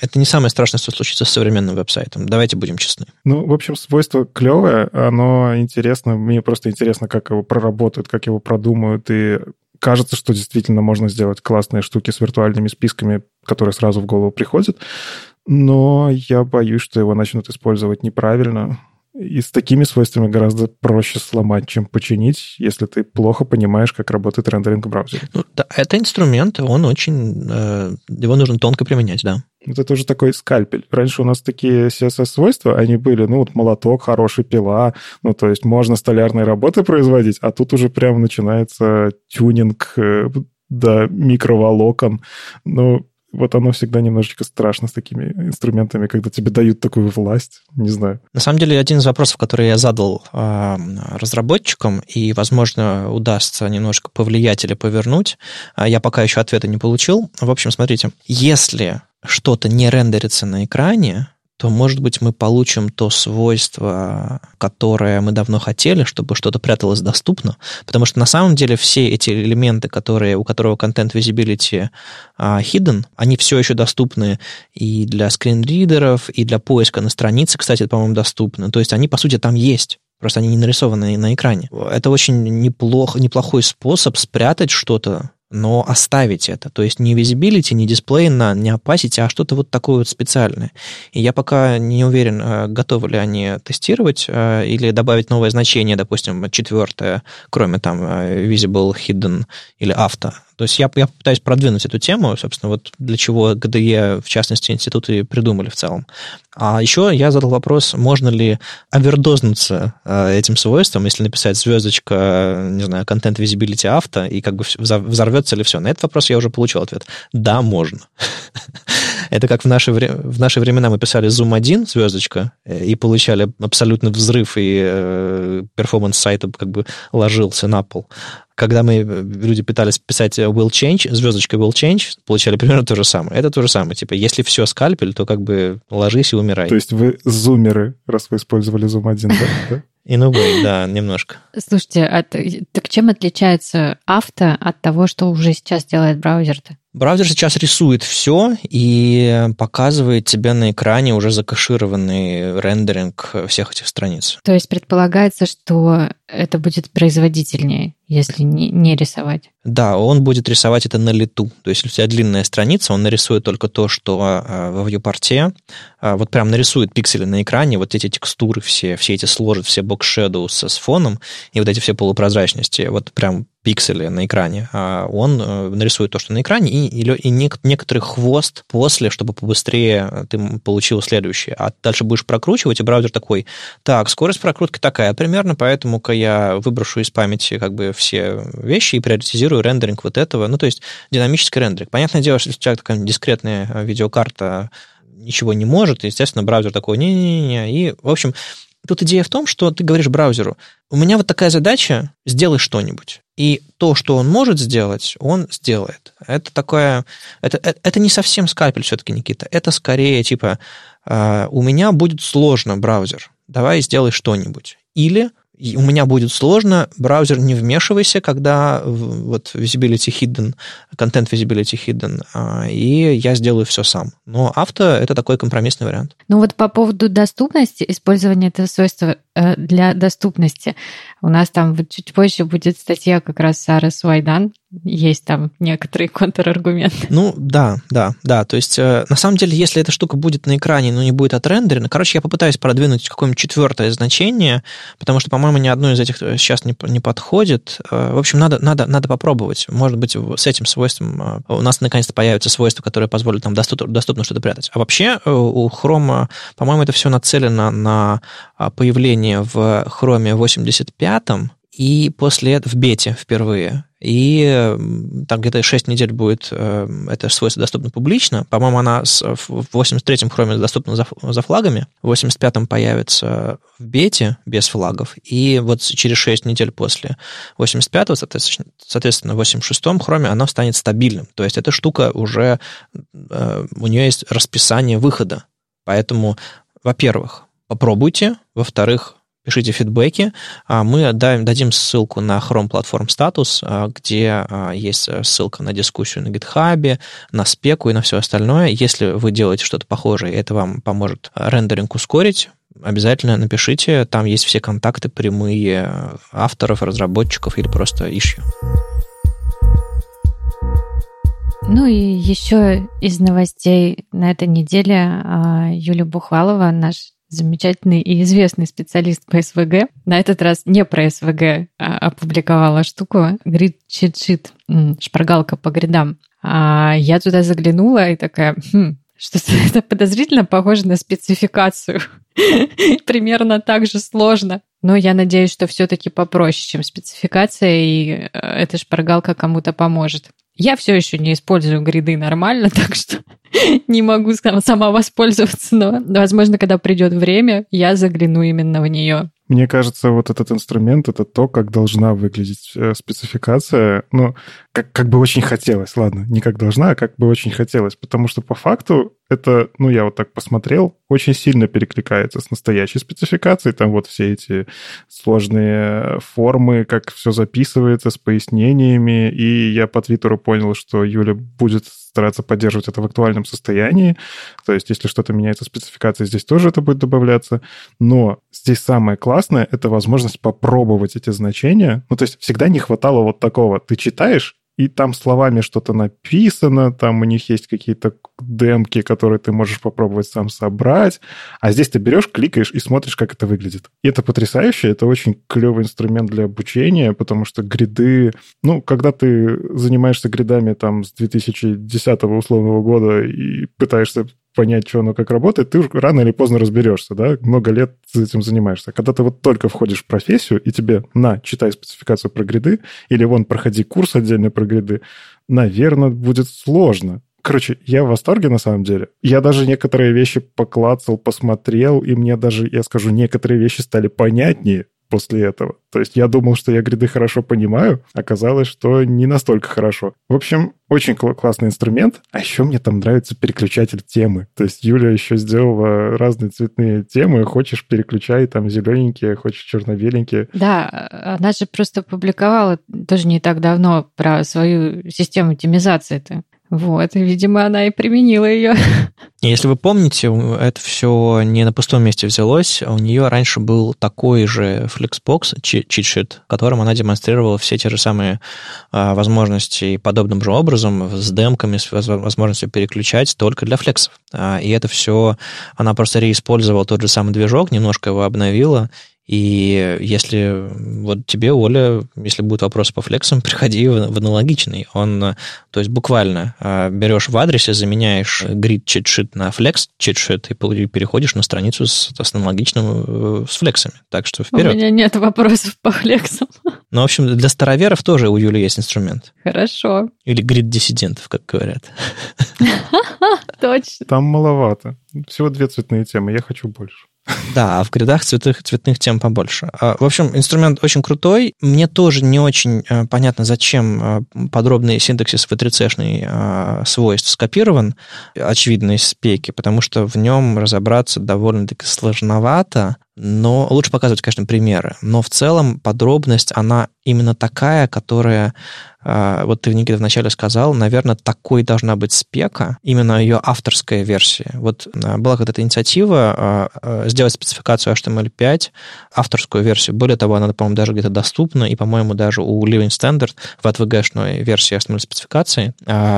S2: это не самое страшное, что случится с современным веб-сайтом. Давайте будем честны.
S3: Ну, в общем, свойство клевое, оно интересно, мне просто интересно, как его проработают, как его продумают, и кажется, что действительно можно сделать классные штуки с виртуальными списками, которые сразу в голову приходят, но я боюсь, что его начнут использовать неправильно, и с такими свойствами гораздо проще сломать, чем починить, если ты плохо понимаешь, как работает рендеринг в браузере.
S2: Ну, да, это инструмент, он очень... Э, его нужно тонко применять, да.
S3: Вот это уже такой скальпель. Раньше у нас такие CSS-свойства, они были, ну, вот молоток, хороший пила, ну, то есть можно столярные работы производить, а тут уже прямо начинается тюнинг э, до микроволокон. Ну, вот оно всегда немножечко страшно с такими инструментами, когда тебе дают такую власть, не знаю.
S2: На самом деле, один из вопросов, который я задал э, разработчикам, и, возможно, удастся немножко повлиять или повернуть, э, я пока еще ответа не получил. В общем, смотрите, если что-то не рендерится на экране, то, может быть, мы получим то свойство, которое мы давно хотели, чтобы что-то пряталось доступно. Потому что на самом деле все эти элементы, которые, у которого контент visibility uh, hidden, они все еще доступны и для скринридеров, и для поиска на странице, кстати, по-моему, доступны. То есть они, по сути, там есть. Просто они не нарисованы на экране. Это очень неплох, неплохой способ спрятать что-то но оставить это. То есть не visibility, не дисплей на, не opacity, а что-то вот такое вот специальное. И я пока не уверен, э, готовы ли они тестировать э, или добавить новое значение, допустим, четвертое, кроме там э, visible, hidden или авто. То есть я, я попытаюсь продвинуть эту тему, собственно, вот для чего ГДЕ, в частности, институты придумали в целом. А еще я задал вопрос, можно ли овердознуться э, этим свойством, если написать звездочка, не знаю, контент visibility авто, и как бы взорвется ли все. На этот вопрос я уже получил ответ. Да, можно. Это как в наши, в наши времена мы писали Zoom 1, звездочка, и получали абсолютно взрыв, и э, перформанс сайта как бы ложился на пол когда мы, э, люди пытались писать will change, звездочка will change, получали примерно то же самое. Это то же самое. Типа, если все скальпель, то как бы ложись и умирай.
S3: То есть вы зумеры, раз вы использовали Zoom 1, да?
S2: Way, да, немножко.
S1: Слушайте, а так чем отличается авто от того, что уже сейчас делает браузер-то?
S2: Браузер сейчас рисует все и показывает тебе на экране уже закашированный рендеринг всех этих страниц.
S1: То есть предполагается, что это будет производительнее, если не, не рисовать.
S2: Да, он будет рисовать это на лету. То есть, если у тебя длинная страница, он нарисует только то, что а, во viewport, а, вот прям нарисует пиксели на экране, вот эти текстуры все, все эти сложит, все shadows с фоном и вот эти все полупрозрачности. Вот прям пиксели на экране, а он э, нарисует то, что на экране, и, и, и некоторый хвост после, чтобы побыстрее ты получил следующее. А дальше будешь прокручивать, и браузер такой, так, скорость прокрутки такая примерно, поэтому-ка я выброшу из памяти как бы все вещи и приоритизирую рендеринг вот этого. Ну, то есть динамический рендеринг. Понятное дело, что у тебя такая дискретная э, видеокарта ничего не может, естественно, браузер такой, не-не-не, и, в общем, Тут идея в том, что ты говоришь браузеру, у меня вот такая задача, сделай что-нибудь. И то, что он может сделать, он сделает. Это такое... Это, это, это не совсем скальпель все-таки, Никита. Это скорее типа, э, у меня будет сложно браузер, давай сделай что-нибудь. Или у меня будет сложно, браузер не вмешивайся, когда вот visibility hidden, контент visibility hidden, а, и я сделаю все сам. Но авто — это такой компромиссный вариант.
S1: Ну вот по поводу доступности, использования этого свойства для доступности, у нас там чуть позже будет статья как раз Сары Суайдан, есть там некоторые контраргументы.
S2: Ну, да, да, да. То есть, э, на самом деле, если эта штука будет на экране, но не будет отрендерена, короче, я попытаюсь продвинуть какое-нибудь четвертое значение, потому что, по-моему, ни одно из этих э, сейчас не, не подходит. Э, в общем, надо, надо, надо попробовать. Может быть, с этим свойством у нас наконец-то появится свойство, которое позволит нам доступно, доступно что-то прятать. А вообще, у Chrome, по-моему, это все нацелено на появление в Chrome 85 и после этого в бете впервые и там где-то 6 недель будет это свойство доступно публично. По-моему, она в 83-м хроме доступна за, за флагами, в 85-м появится в бете без флагов, и вот через 6 недель после 85-го, соответственно, в 86-м хроме она станет стабильным. То есть эта штука уже, у нее есть расписание выхода. Поэтому, во-первых, попробуйте, во-вторых, пишите фидбэки. А мы дадим ссылку на Chrome Platform Status, а, где а, есть ссылка на дискуссию на GitHub, на спеку и на все остальное. Если вы делаете что-то похожее, это вам поможет рендеринг ускорить, обязательно напишите. Там есть все контакты прямые авторов, разработчиков или просто ищу.
S1: Ну и еще из новостей на этой неделе Юлия Бухвалова, наш замечательный и известный специалист по СВГ, на этот раз не про СВГ, а опубликовала штуку Cheat Sheet, шпаргалка по гридам. А я туда заглянула и такая, хм, что-то это подозрительно похоже на спецификацию. Примерно так же сложно. Но я надеюсь, что все-таки попроще, чем спецификация, и э, эта шпаргалка кому-то поможет. Я все еще не использую гриды нормально, так что не могу сама воспользоваться, но, возможно, когда придет время, я загляну именно в нее.
S3: Мне кажется, вот этот инструмент — это то, как должна выглядеть э, спецификация. Ну, как, как бы очень хотелось, ладно, не как должна, а как бы очень хотелось. Потому что по факту это, ну, я вот так посмотрел, очень сильно перекликается с настоящей спецификацией. Там вот все эти сложные формы, как все записывается с пояснениями. И я по Твиттеру понял, что Юля будет стараться поддерживать это в актуальном состоянии. То есть, если что-то меняется в спецификации, здесь тоже это будет добавляться. Но здесь самое классное — это возможность попробовать эти значения. Ну, то есть, всегда не хватало вот такого. Ты читаешь, и там словами что-то написано, там у них есть какие-то демки, которые ты можешь попробовать сам собрать, а здесь ты берешь, кликаешь и смотришь, как это выглядит. И это потрясающе, это очень клевый инструмент для обучения, потому что гриды, ну, когда ты занимаешься гридами там с 2010 условного года и пытаешься понять, что оно как работает, ты рано или поздно разберешься, да, много лет этим занимаешься. Когда ты вот только входишь в профессию, и тебе, на, читай спецификацию про гриды, или вон, проходи курс отдельно про гриды, наверное, будет сложно. Короче, я в восторге на самом деле. Я даже некоторые вещи поклацал, посмотрел, и мне даже, я скажу, некоторые вещи стали понятнее, после этого. То есть я думал, что я гриды хорошо понимаю, оказалось, что не настолько хорошо. В общем, очень кл- классный инструмент, а еще мне там нравится переключатель темы. То есть Юля еще сделала разные цветные темы, хочешь переключай, там зелененькие, хочешь черно-беленькие.
S1: Да, она же просто публиковала тоже не так давно про свою систему темизации-то. Вот, и, видимо, она и применила ее.
S2: Если вы помните, это все не на пустом месте взялось. У нее раньше был такой же Flexbox, читшит, которым она демонстрировала все те же самые а, возможности подобным же образом, с демками, с возможностью переключать только для флексов. А, и это все она просто реиспользовала тот же самый движок, немножко его обновила, и если вот тебе, Оля, если будут вопросы по флексам, приходи в, в аналогичный. Он, то есть буквально а, берешь в адресе, заменяешь grid читшит на флекс читшит и переходишь на страницу с, с аналогичным э, с флексами. Так что вперед.
S1: У меня нет вопросов по флексам.
S2: Ну, в общем, для староверов тоже у Юли есть инструмент.
S1: Хорошо.
S2: Или грид диссидентов, как говорят.
S1: Точно.
S3: Там маловато. Всего две цветные темы, я хочу больше.
S2: Да, а в гридах цветных, цветных тем побольше. А, в общем, инструмент очень крутой. Мне тоже не очень э, понятно, зачем э, подробный синтаксис V3C-шный э, свойств скопирован, очевидно, из спеки, потому что в нем разобраться довольно-таки сложновато, но лучше показывать, конечно, примеры. Но в целом подробность, она именно такая, которая а, вот ты, Никита, вначале сказал, наверное, такой должна быть спека, именно ее авторская версия. Вот а, была когда-то инициатива а, сделать спецификацию HTML5, авторскую версию. Более того, она, по-моему, даже где-то доступна, и, по-моему, даже у Living Standard в ATVG-шной версии HTML-спецификации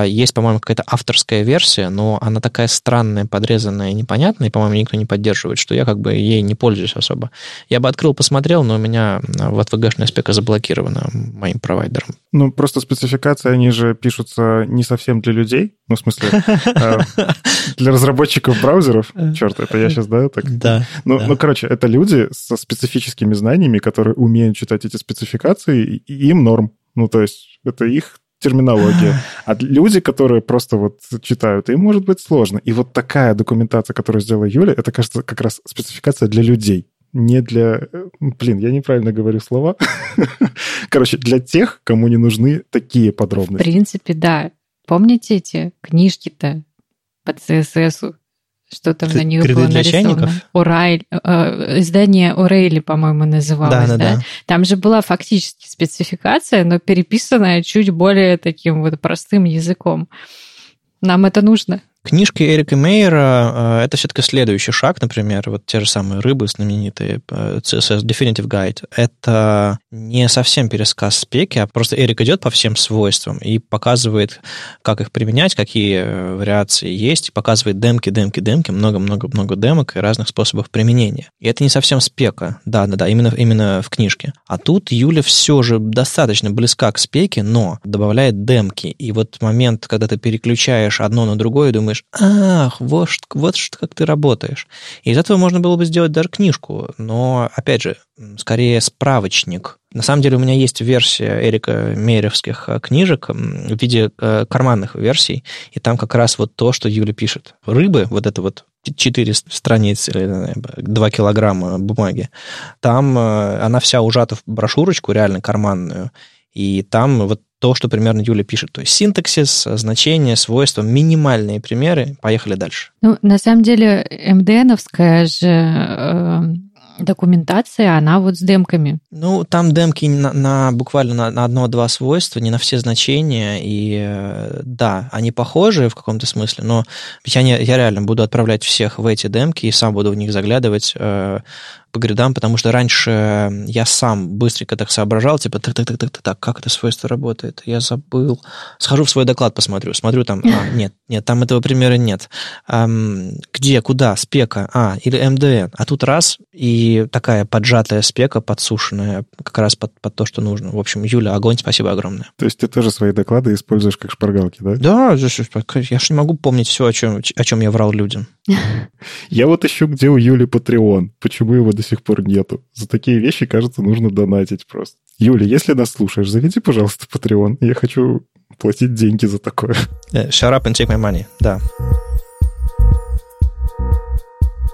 S2: есть, по-моему, какая-то авторская версия, но она такая странная, подрезанная непонятная, и, по-моему, никто не поддерживает, что я как бы ей не пользуюсь особо. Я бы открыл, посмотрел, но у меня в ATVG-шная спека заблокирована моим провайдером.
S3: Ну, просто спецификации, они же пишутся не совсем для людей, ну, в смысле, а, для разработчиков браузеров. Черт, это я сейчас, да? Так?
S2: Да.
S3: Ну, ну, короче, это люди со специфическими знаниями, которые умеют читать эти спецификации, и им норм. Ну, то есть это их терминология. А люди, которые просто вот читают, им может быть сложно. И вот такая документация, которую сделала Юля, это, кажется, как раз спецификация для людей. Не для... Блин, я неправильно говорю слова. Короче, для тех, кому не нужны такие подробности.
S1: В принципе, да. Помните эти книжки-то по CSS? Что там на них было нарисовано? Урайль, э, издание Урейли, по-моему, называлось, да, да, да? Там же была фактически спецификация, но переписанная чуть более таким вот простым языком. Нам это нужно.
S2: Книжки Эрика Мейера — это все-таки следующий шаг, например, вот те же самые рыбы знаменитые, CSS Definitive Guide. Это не совсем пересказ спеки, а просто Эрик идет по всем свойствам и показывает, как их применять, какие э, вариации есть, показывает демки, демки, демки, много-много-много демок и разных способов применения. И это не совсем спека, да-да-да, именно, именно в книжке. А тут Юля все же достаточно близка к спеке, но добавляет демки. И вот момент, когда ты переключаешь одно на другое, думаешь, думаешь, ах, вот, вот как ты работаешь. И из этого можно было бы сделать даже книжку, но, опять же, скорее справочник. На самом деле у меня есть версия Эрика Меревских э, книжек в виде э, карманных версий, и там как раз вот то, что Юля пишет. Рыбы, вот это вот 4 страницы или 2 килограмма бумаги, там э, она вся ужата в брошюрочку, реально карманную, и там вот то, что примерно Юля пишет. То есть синтаксис, значение, свойства, минимальные примеры. Поехали дальше.
S1: Ну, на самом деле, МДНовская же э, документация, она вот с демками.
S2: Ну, там демки на, на буквально на, на одно-два свойства, не на все значения. И э, да, они похожи в каком-то смысле, но я, не, я реально буду отправлять всех в эти демки и сам буду в них заглядывать. Э, по гридам, потому что раньше я сам быстренько так соображал, типа, так, так, так, так, так, как это свойство работает? Я забыл. Схожу в свой доклад, посмотрю. Смотрю там, а, нет, нет, там этого примера нет. Эм, где, куда, спека, а, или МДН. А тут раз, и такая поджатая спека, подсушенная, как раз под, под то, что нужно. В общем, Юля, огонь, спасибо огромное.
S3: То есть ты тоже свои доклады используешь как шпаргалки, да?
S2: Да, я же не могу помнить все, о чем, о чем я врал людям.
S3: Я вот ищу, где у Юли Patreon. Почему его до сих пор нету? За такие вещи, кажется, нужно донатить просто. Юля, если нас слушаешь, заведи, пожалуйста, Patreon. Я хочу платить деньги за такое.
S2: Uh, shut up and take my money. Да.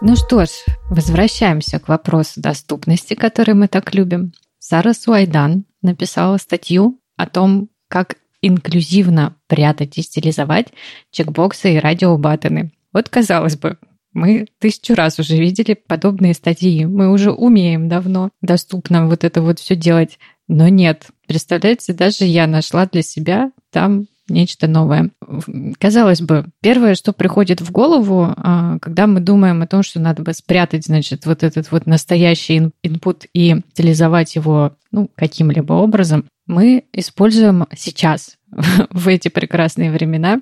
S1: Ну что ж, возвращаемся к вопросу доступности, который мы так любим. Сара Суайдан написала статью о том, как инклюзивно прятать и стилизовать чекбоксы и радиобаттоны. Вот, казалось бы, мы тысячу раз уже видели подобные статьи. Мы уже умеем давно доступно вот это вот все делать. Но нет. Представляете, даже я нашла для себя там нечто новое. Казалось бы, первое, что приходит в голову, а, когда мы думаем о том, что надо бы спрятать, значит, вот этот вот настоящий инпут и стилизовать его ну, каким-либо образом, мы используем сейчас в эти прекрасные времена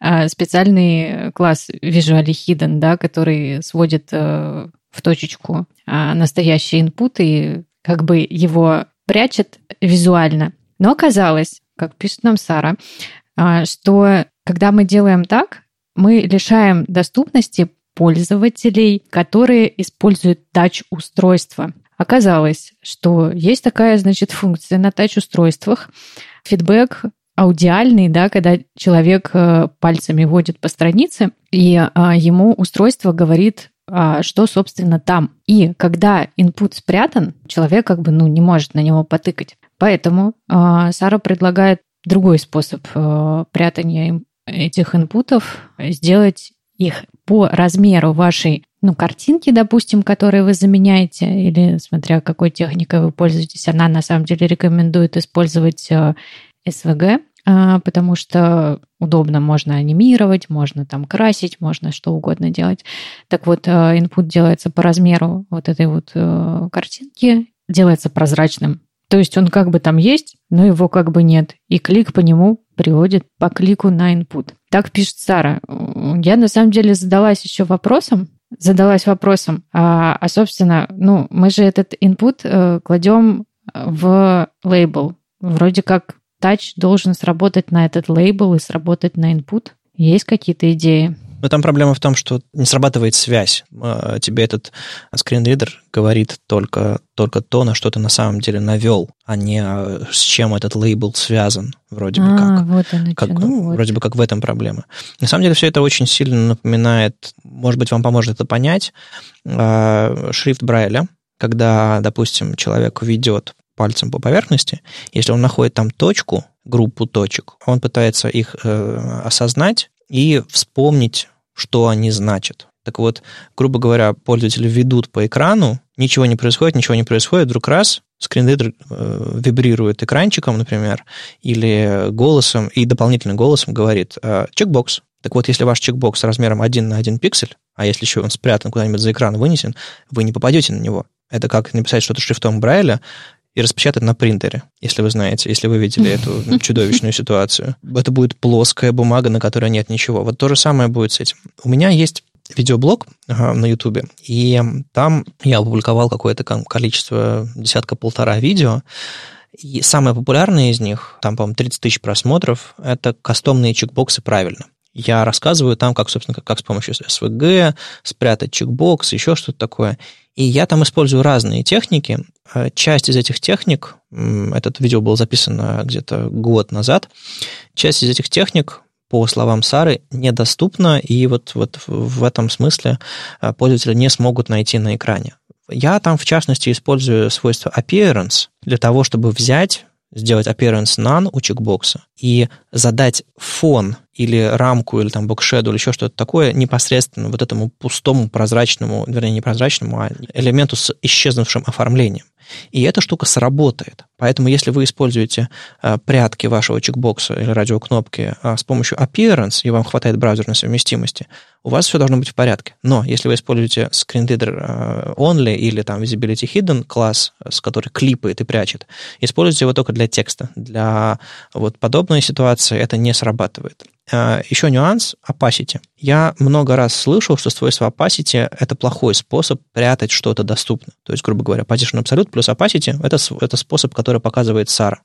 S1: а, специальный класс Visually Hidden, да, который сводит э, в точечку а, настоящий инпут и как бы его прячет визуально. Но оказалось, как пишет нам Сара, а, что когда мы делаем так, мы лишаем доступности пользователей, которые используют тач-устройства. Оказалось, что есть такая, значит, функция на тач-устройствах, фидбэк аудиальный, да, когда человек э, пальцами водит по странице, и а, ему устройство говорит, а, что, собственно, там. И когда input спрятан, человек как бы ну, не может на него потыкать. Поэтому а, Сара предлагает другой способ э, прятания этих инпутов, сделать их по размеру вашей ну, картинки, допустим, которые вы заменяете, или смотря какой техникой вы пользуетесь, она на самом деле рекомендует использовать э, SVG, а, потому что удобно, можно анимировать, можно там красить, можно что угодно делать. Так вот, э, input делается по размеру вот этой вот картинки, делается прозрачным. То есть он как бы там есть, но его как бы нет. И клик по нему приводит по клику на input. Так пишет Сара. Я на самом деле задалась еще вопросом, задалась вопросом, а, а собственно, ну, мы же этот input э, кладем в лейбл. Вроде как тач должен сработать на этот лейбл и сработать на input. Есть какие-то идеи?
S2: Но там проблема в том, что не срабатывает связь. А, тебе этот скринридер говорит только, только то, на что ты на самом деле навел, а не а, с чем этот лейбл связан, вроде а, бы как.
S1: Вот оно
S2: как
S1: ну,
S2: вроде
S1: вот.
S2: бы как в этом проблема. На самом деле все это очень сильно напоминает, может быть, вам поможет это понять, шрифт Брайля, когда, допустим, человек ведет пальцем по поверхности, если он находит там точку, группу точек, он пытается их э, осознать и вспомнить, что они значат. Так вот, грубо говоря, пользователи ведут по экрану, ничего не происходит, ничего не происходит, вдруг раз, скринридер э, вибрирует экранчиком, например, или голосом, и дополнительным голосом говорит э, «чекбокс». Так вот, если ваш чекбокс размером 1 на 1 пиксель, а если еще он спрятан куда-нибудь за экран, вынесен, вы не попадете на него. Это как написать что-то шрифтом Брайля, и распечатать на принтере, если вы знаете, если вы видели эту чудовищную ситуацию. Это будет плоская бумага, на которой нет ничего. Вот то же самое будет с этим. У меня есть видеоблог на Ютубе, и там я опубликовал какое-то количество, десятка-полтора видео, и самое популярное из них, там, по-моему, 30 тысяч просмотров, это кастомные чекбоксы правильно. Я рассказываю там, как, собственно, как, как с помощью SVG спрятать чекбокс, еще что-то такое. И я там использую разные техники. Э, часть из этих техник, этот видео было записано где-то год назад, часть из этих техник по словам Сары, недоступна, и вот, вот в этом смысле э, пользователи не смогут найти на экране. Я там, в частности, использую свойство appearance для того, чтобы взять сделать appearance none у чекбокса и задать фон или рамку, или там бокшеду, или еще что-то такое непосредственно вот этому пустому, прозрачному, вернее, не прозрачному, а элементу с исчезнувшим оформлением. И эта штука сработает. Поэтому если вы используете э, прятки вашего чекбокса или радиокнопки э, с помощью appearance, и вам хватает браузерной совместимости, у вас все должно быть в порядке. Но если вы используете screenreader э, only или там visibility hidden класс, с который клипает и прячет, используйте его только для текста. Для вот подобной ситуации это не срабатывает. А, Еще нюанс opacity. Я много раз слышал, что свойство opacity — это плохой способ прятать что-то доступно. То есть, грубо говоря, partition absolute плюс opacity — это, это способ, который показывает Сара.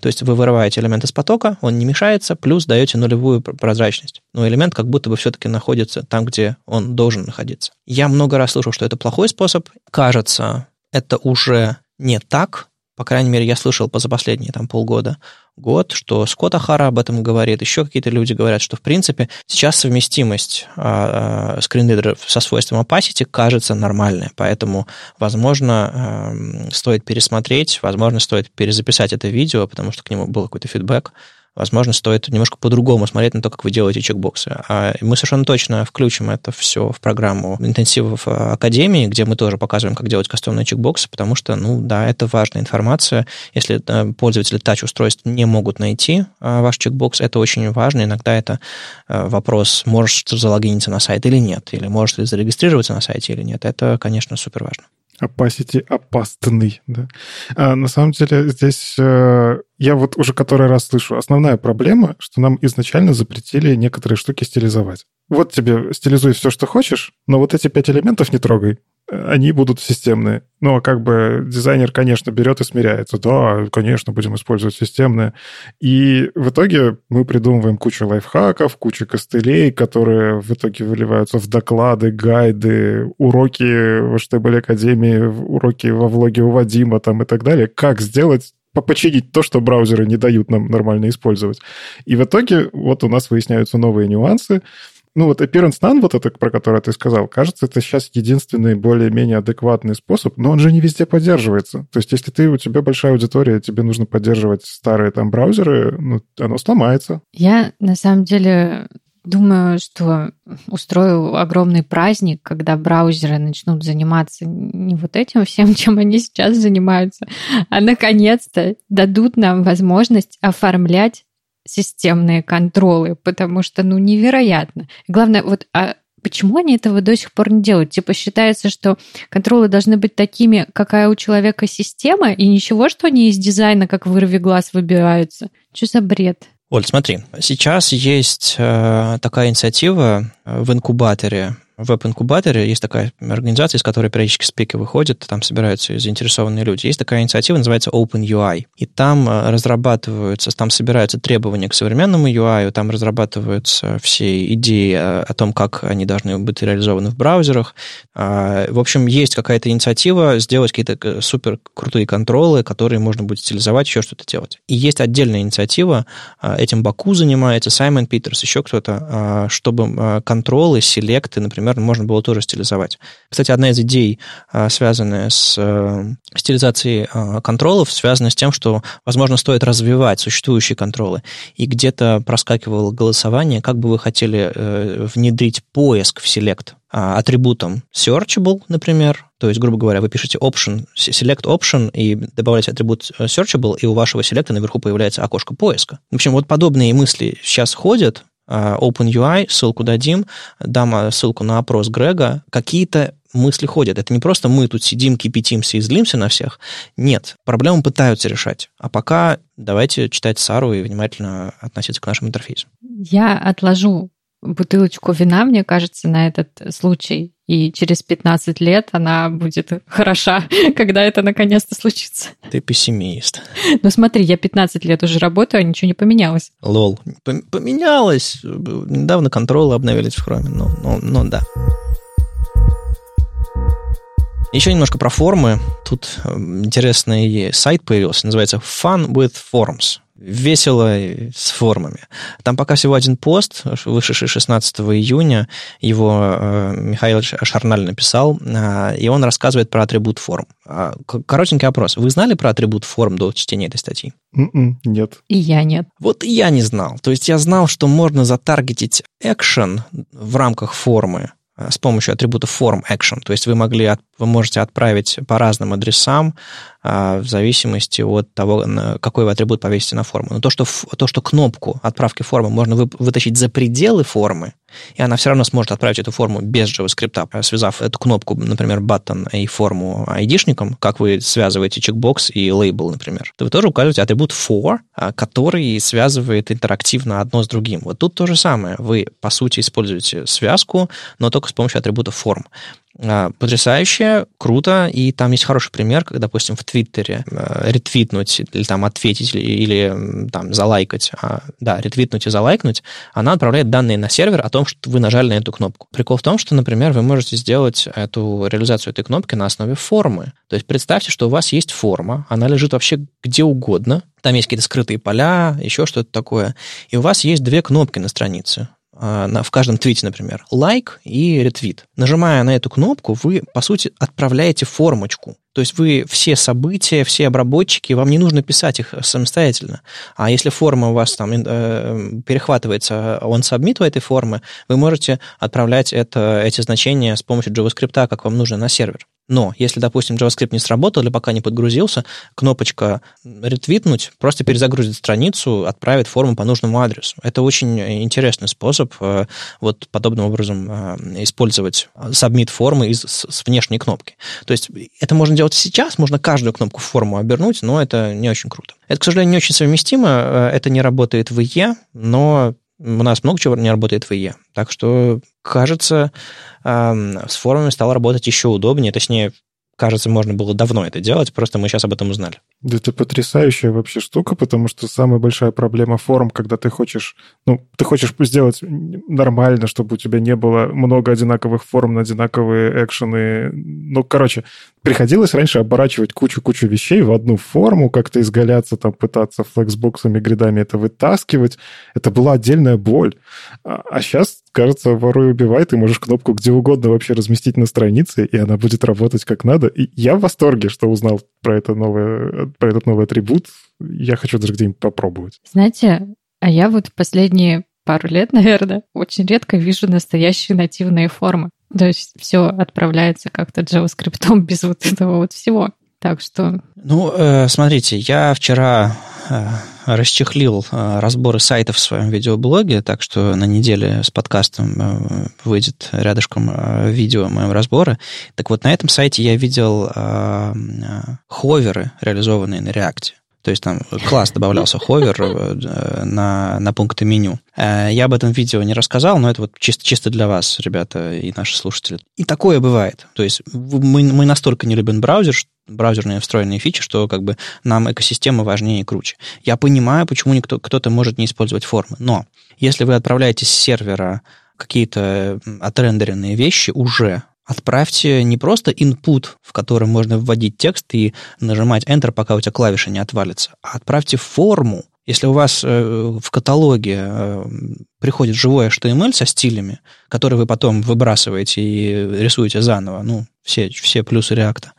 S2: То есть вы вырываете элемент из потока, он не мешается, плюс даете нулевую прозрачность. Но элемент как будто бы все-таки находится там, где он должен находиться. Я много раз слышал, что это плохой способ. Кажется, это уже не так, по крайней мере, я слышал за последние там, полгода, год, что Скотт Ахара об этом говорит, еще какие-то люди говорят, что, в принципе, сейчас совместимость а, а, скринридеров со свойством opacity кажется нормальной, поэтому, возможно, э, стоит пересмотреть, возможно, стоит перезаписать это видео, потому что к нему был какой-то фидбэк, возможно, стоит немножко по-другому смотреть на то, как вы делаете чекбоксы. А мы совершенно точно включим это все в программу интенсивов Академии, где мы тоже показываем, как делать кастомные чекбоксы, потому что, ну да, это важная информация. Если э, пользователи тач-устройств не могут найти э, ваш чекбокс, это очень важно. Иногда это э, вопрос, можешь залогиниться на сайт или нет, или можешь ли зарегистрироваться на сайте или нет. Это, конечно, супер важно.
S3: Opacity опасный, да. А, на самом деле здесь э, я вот уже который раз слышу, основная проблема, что нам изначально запретили некоторые штуки стилизовать. Вот тебе стилизуй все, что хочешь, но вот эти пять элементов не трогай они будут системные. Ну, а как бы дизайнер, конечно, берет и смиряется. Да, конечно, будем использовать системные. И в итоге мы придумываем кучу лайфхаков, кучу костылей, которые в итоге выливаются в доклады, гайды, уроки в HTML Академии, уроки во влоге у Вадима там и так далее. Как сделать починить то, что браузеры не дают нам нормально использовать. И в итоге вот у нас выясняются новые нюансы, ну вот appearance none, вот это, про который ты сказал, кажется, это сейчас единственный более-менее адекватный способ, но он же не везде поддерживается. То есть если ты, у тебя большая аудитория, тебе нужно поддерживать старые там браузеры, ну, оно сломается.
S1: Я, на самом деле, Думаю, что устрою огромный праздник, когда браузеры начнут заниматься не вот этим всем, чем они сейчас занимаются, а наконец-то дадут нам возможность оформлять системные контролы, потому что, ну, невероятно. Главное, вот а почему они этого до сих пор не делают? Типа считается, что контролы должны быть такими, какая у человека система, и ничего, что они из дизайна, как вырви глаз, выбираются. Что за бред?
S2: Оль, смотри, сейчас есть э, такая инициатива в инкубаторе веб-инкубаторе есть такая организация, из которой периодически спики выходят, там собираются заинтересованные люди. Есть такая инициатива, называется OpenUI. И там э, разрабатываются, там собираются требования к современному UI, там разрабатываются все идеи о том, как они должны быть реализованы в браузерах. А, в общем, есть какая-то инициатива сделать какие-то э, супер крутые контролы, которые можно будет стилизовать, еще что-то делать. И есть отдельная инициатива, этим Баку занимается, Саймон Питерс, еще кто-то, чтобы контролы, селекты, например, можно было тоже стилизовать. Кстати, одна из идей, связанная с э, стилизацией контролов, связана с тем, что, возможно, стоит развивать существующие контролы. И где-то проскакивало голосование, как бы вы хотели э, внедрить поиск в Select а, атрибутом searchable, например, то есть, грубо говоря, вы пишете option, select option и добавляете атрибут э, searchable, и у вашего селекта наверху появляется окошко поиска. В общем, вот подобные мысли сейчас ходят, а, OpenUI, ссылку дадим, дам а, ссылку на опрос Грега, какие-то мысли ходят. Это не просто мы тут сидим, кипятимся и злимся на всех. Нет, проблему пытаются решать. А пока давайте читать Сару и внимательно относиться к нашим интерфейсам.
S1: Я отложу бутылочку вина, мне кажется, на этот случай. И через 15 лет она будет хороша, когда это наконец-то случится.
S2: Ты пессимист.
S1: Ну смотри, я 15 лет уже работаю, а ничего не поменялось.
S2: Лол. Поменялось. Недавно контролы обновились в хроме. Ну, ну, ну да. Еще немножко про формы. Тут интересный сайт появился, называется Fun with Forms весело с формами. Там пока всего один пост, вышедший 16 июня, его э, Михаил Шарналь написал, э, и он рассказывает про атрибут форм. Э, коротенький опрос. Вы знали про атрибут форм до чтения этой статьи?
S3: Mm-mm, м-м, нет.
S1: И я нет.
S2: Вот и я не знал. То есть я знал, что можно затаргетить экшен в рамках формы, с помощью атрибута form action. То есть вы могли, вы можете отправить по разным адресам а, в зависимости от того, какой вы атрибут повесите на форму. Но то, что, то, что кнопку отправки формы можно вытащить за пределы формы, и она все равно сможет отправить эту форму без JavaScript, связав эту кнопку, например, button и форму айдишником, как вы связываете чекбокс и лейбл, например, то вы тоже указываете атрибут for, а, который связывает интерактивно одно с другим. Вот тут то же самое. Вы, по сути, используете связку, но только с помощью атрибута form. А, потрясающе, круто, и там есть хороший пример, как, допустим, в Твиттере э, ретвитнуть или там ответить или, там залайкать, а, да, ретвитнуть и залайкнуть, она отправляет данные на сервер о том, что вы нажали на эту кнопку. Прикол в том, что, например, вы можете сделать эту реализацию этой кнопки на основе формы. То есть представьте, что у вас есть форма, она лежит вообще где угодно, там есть какие-то скрытые поля, еще что-то такое, и у вас есть две кнопки на странице. А, на, в каждом твите, например, лайк и ретвит. Нажимая на эту кнопку, вы, по сути, отправляете формочку. То есть вы все события, все обработчики, вам не нужно писать их самостоятельно. А если форма у вас там э, перехватывается он submit у этой формы, вы можете отправлять это, эти значения с помощью JavaScript, как вам нужно, на сервер. Но если, допустим, JavaScript не сработал или пока не подгрузился, кнопочка ретвитнуть просто перезагрузит страницу, отправит форму по нужному адресу. Это очень интересный способ э, вот подобным образом э, использовать submit формы из, с внешней кнопки. То есть это можно делать сейчас, можно каждую кнопку в форму обернуть, но это не очень круто. Это, к сожалению, не очень совместимо, э, это не работает в IE, но у нас много чего не работает в IE. Так что, кажется, с формами стало работать еще удобнее, точнее, кажется, можно было давно это делать, просто мы сейчас об этом узнали.
S3: Да это потрясающая вообще штука, потому что самая большая проблема форм, когда ты хочешь, ну, ты хочешь сделать нормально, чтобы у тебя не было много одинаковых форм на одинаковые экшены. Ну, короче, приходилось раньше оборачивать кучу-кучу вещей в одну форму, как-то изгаляться, там, пытаться флексбоксами, гридами это вытаскивать. Это была отдельная боль. А, а сейчас, кажется, воруй убивай, ты можешь кнопку где угодно вообще разместить на странице, и она будет работать как надо. И я в восторге, что узнал про это новое про этот новый атрибут. Я хочу даже где-нибудь попробовать.
S1: Знаете, а я вот последние пару лет, наверное, очень редко вижу настоящие нативные формы. То есть все отправляется как-то JavaScript без вот этого вот всего. Так что...
S2: Ну, э, смотрите, я вчера э, расчехлил э, разборы сайтов в своем видеоблоге, так что на неделе с подкастом выйдет рядышком видео моем разборы. Так вот, на этом сайте я видел ховеры, реализованные на React. То есть там класс добавлялся ховер э, на, на пункты меню. Э, я об этом видео не рассказал, но это вот чисто, чисто для вас, ребята, и наши слушатели. И такое бывает. То есть мы, мы настолько не любим браузер, браузерные встроенные фичи, что как бы нам экосистема важнее и круче. Я понимаю, почему никто, кто-то может не использовать формы, но если вы отправляете с сервера какие-то отрендеренные вещи уже, отправьте не просто input, в котором можно вводить текст и нажимать Enter, пока у тебя клавиша не отвалится, а отправьте форму. Если у вас э, в каталоге э, приходит живой HTML со стилями, который вы потом выбрасываете и рисуете заново, ну, все, все плюсы реакта,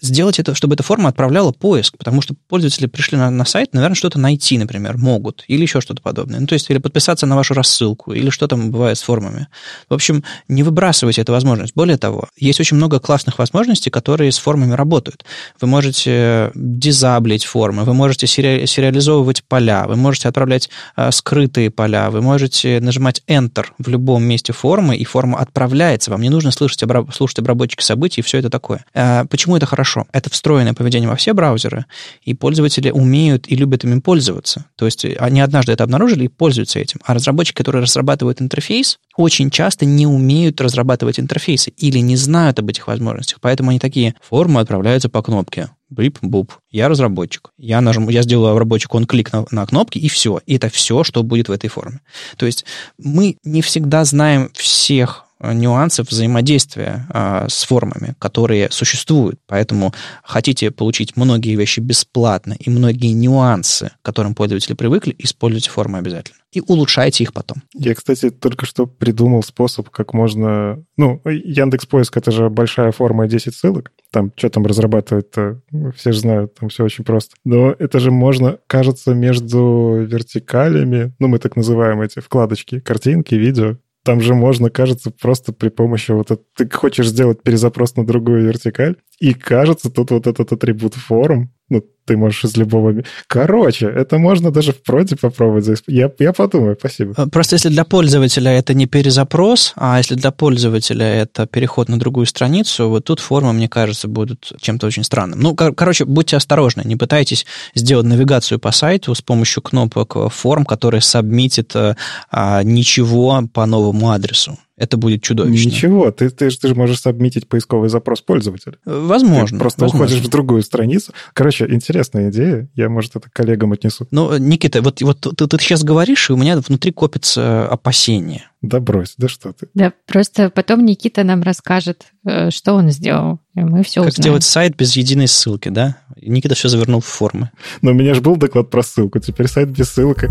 S2: сделать это, чтобы эта форма отправляла поиск, потому что пользователи пришли на, на сайт, наверное, что-то найти, например, могут, или еще что-то подобное. Ну, то есть, или подписаться на вашу рассылку, или что там бывает с формами. В общем, не выбрасывайте эту возможность. Более того, есть очень много классных возможностей, которые с формами работают. Вы можете дизаблить формы, вы можете сери- сериализовывать поля, вы можете отправлять э, скрытые поля, вы можете нажимать Enter в любом месте формы, и форма отправляется. Вам не нужно слышать, обра- слушать обработчики событий и все это такое. Э, почему это хорошо? Хорошо. Это встроенное поведение во все браузеры, и пользователи умеют и любят ими пользоваться. То есть они однажды это обнаружили и пользуются этим. А разработчики, которые разрабатывают интерфейс, очень часто не умеют разрабатывать интерфейсы или не знают об этих возможностях. Поэтому они такие, формы отправляются по кнопке. Бип-буп. Я разработчик. Я, нажму, я сделаю разработчик, он клик на, на кнопки, и все. И это все, что будет в этой форме. То есть мы не всегда знаем всех Э, нюансов взаимодействия а, с формами, которые существуют. Поэтому хотите получить многие вещи бесплатно и многие нюансы, к которым пользователи привыкли, используйте формы обязательно. И улучшайте их потом.
S3: Я, кстати, только что придумал способ, как можно... Ну, Яндекс Поиск — это же большая форма 10 ссылок. Там, что там разрабатывать ну, все же знают, там все очень просто. Но это же можно, кажется, между вертикалями, ну, мы так называем эти вкладочки, картинки, видео, там же можно, кажется, просто при помощи вот. Ты хочешь сделать перезапрос на другую вертикаль, и кажется, тут вот этот атрибут форм, ну, ты можешь из любого... Короче, это можно даже в проде попробовать. Я, я подумаю, спасибо.
S2: Э, просто если для пользователя это не перезапрос, а если для пользователя это переход на другую страницу, вот тут формы, мне кажется, будут чем-то очень странным. Ну, кор- короче, будьте осторожны, не пытайтесь сделать навигацию по сайту с помощью кнопок форм, которые сабмитит а, ничего по новому адресу это будет чудовищно.
S3: Ничего, ты, ты, ты же можешь сабмитить поисковый запрос пользователя.
S2: Возможно.
S3: Ты просто
S2: возможно.
S3: уходишь в другую страницу. Короче, интересная идея. Я, может, это коллегам отнесу.
S2: Ну, Никита, вот, вот ты, ты сейчас говоришь, и у меня внутри копится опасение.
S3: Да брось, да что ты.
S1: Да, просто потом Никита нам расскажет, э, что он сделал, и мы все
S2: как
S1: узнаем.
S2: сделать сайт без единой ссылки, да? Никита все завернул в формы.
S3: Но у меня же был доклад про ссылку, теперь сайт без ссылки.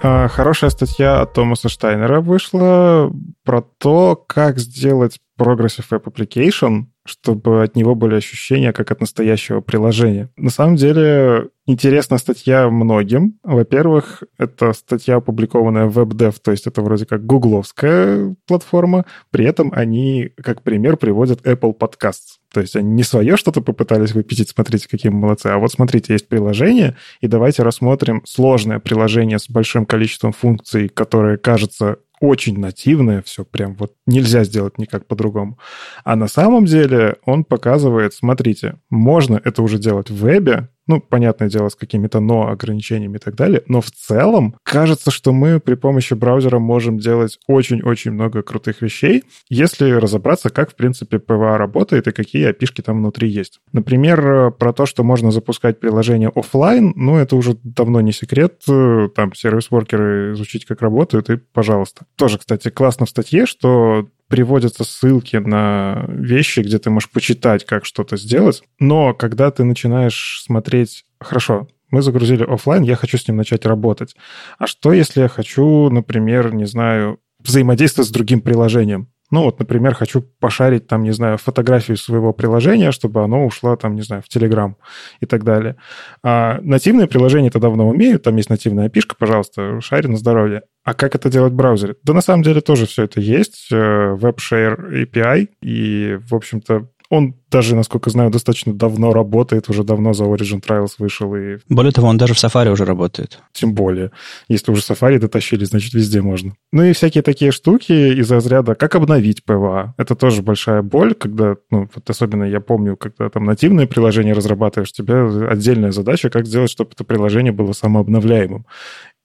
S3: Хорошая статья от Томаса Штайнера вышла про то, как сделать Progressive Web Application, чтобы от него были ощущения как от настоящего приложения. На самом деле, интересна статья многим. Во-первых, это статья, опубликованная в WebDev, то есть это вроде как гугловская платформа. При этом они, как пример, приводят Apple Podcasts. То есть они не свое что-то попытались выпятить, смотрите, какие мы молодцы, а вот смотрите, есть приложение, и давайте рассмотрим сложное приложение с большим количеством функций, которое кажется очень нативное, все прям вот нельзя сделать никак по-другому. А на самом деле он показывает, смотрите, можно это уже делать в вебе, ну, понятное дело, с какими-то но ограничениями и так далее, но в целом кажется, что мы при помощи браузера можем делать очень-очень много крутых вещей, если разобраться, как, в принципе, PWA работает и какие опишки там внутри есть. Например, про то, что можно запускать приложение офлайн, ну, это уже давно не секрет, там сервис-воркеры изучить, как работают, и пожалуйста. Тоже, кстати, классно в статье, что приводятся ссылки на вещи, где ты можешь почитать, как что-то сделать. Но когда ты начинаешь смотреть, хорошо, мы загрузили офлайн, я хочу с ним начать работать. А что, если я хочу, например, не знаю, взаимодействовать с другим приложением? Ну вот, например, хочу пошарить там, не знаю, фотографию своего приложения, чтобы оно ушло там, не знаю, в Telegram и так далее. А нативные приложения это давно умеют, там есть нативная пишка, пожалуйста, шари на здоровье. А как это делать в браузере? Да на самом деле тоже все это есть. Э, WebShare API. И, в общем-то, Он даже, насколько знаю, достаточно давно работает, уже давно за Origin Trials вышел. И...
S2: Более того, он даже в Safari уже работает.
S3: Тем более. Если уже Safari дотащили, значит, везде можно. Ну и всякие такие штуки из разряда, как обновить PWA. Это тоже большая боль, когда, ну, вот особенно я помню, когда там нативное приложение разрабатываешь, тебе отдельная задача, как сделать, чтобы это приложение было самообновляемым.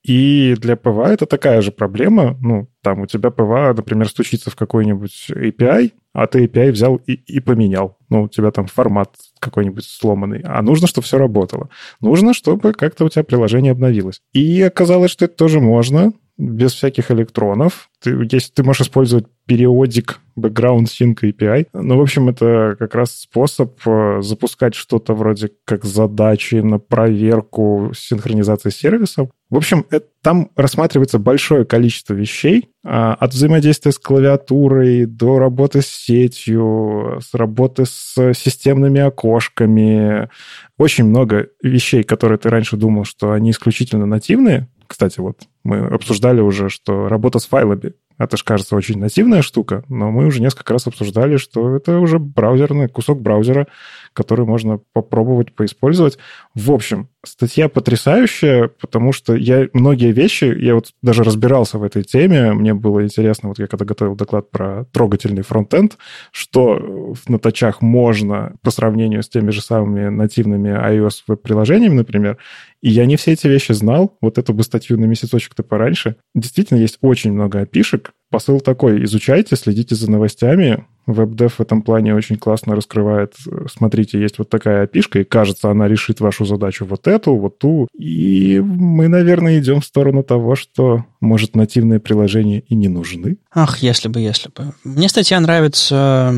S3: И для PWA это такая же проблема. Ну, там у тебя PWA, например, стучится в какой-нибудь API, а ты API взял и, и поменял. Ну, у тебя там формат какой-нибудь сломанный. А нужно, чтобы все работало. Нужно, чтобы как-то у тебя приложение обновилось. И оказалось, что это тоже можно без всяких электронов. Ты, если ты можешь использовать периодик background sync API. Ну, в общем, это как раз способ э, запускать что-то вроде как задачи на проверку синхронизации сервисов. В общем, это, там рассматривается большое количество вещей, а, от взаимодействия с клавиатурой до работы с сетью, с работы с системными окошками. Очень много вещей, которые ты раньше думал, что они исключительно нативные. Кстати, вот мы обсуждали уже, что работа с файлами это же кажется очень нативная штука, но мы уже несколько раз обсуждали, что это уже браузерный кусок браузера, который можно попробовать поиспользовать. В общем, статья потрясающая, потому что я многие вещи, я вот даже разбирался в этой теме, мне было интересно, вот я когда готовил доклад про трогательный фронтенд, что на тачах можно по сравнению с теми же самыми нативными iOS веб-приложениями, например, и я не все эти вещи знал, вот эту бы статью на месяцочек-то пораньше. Действительно, есть очень много опишек. Посыл такой, изучайте, следите за новостями. WebDev в этом плане очень классно раскрывает. Смотрите, есть вот такая опишка, и кажется, она решит вашу задачу вот эту, вот ту. И мы, наверное, идем в сторону того, что, может, нативные приложения и не нужны.
S2: Ах, если бы, если бы. Мне статья нравится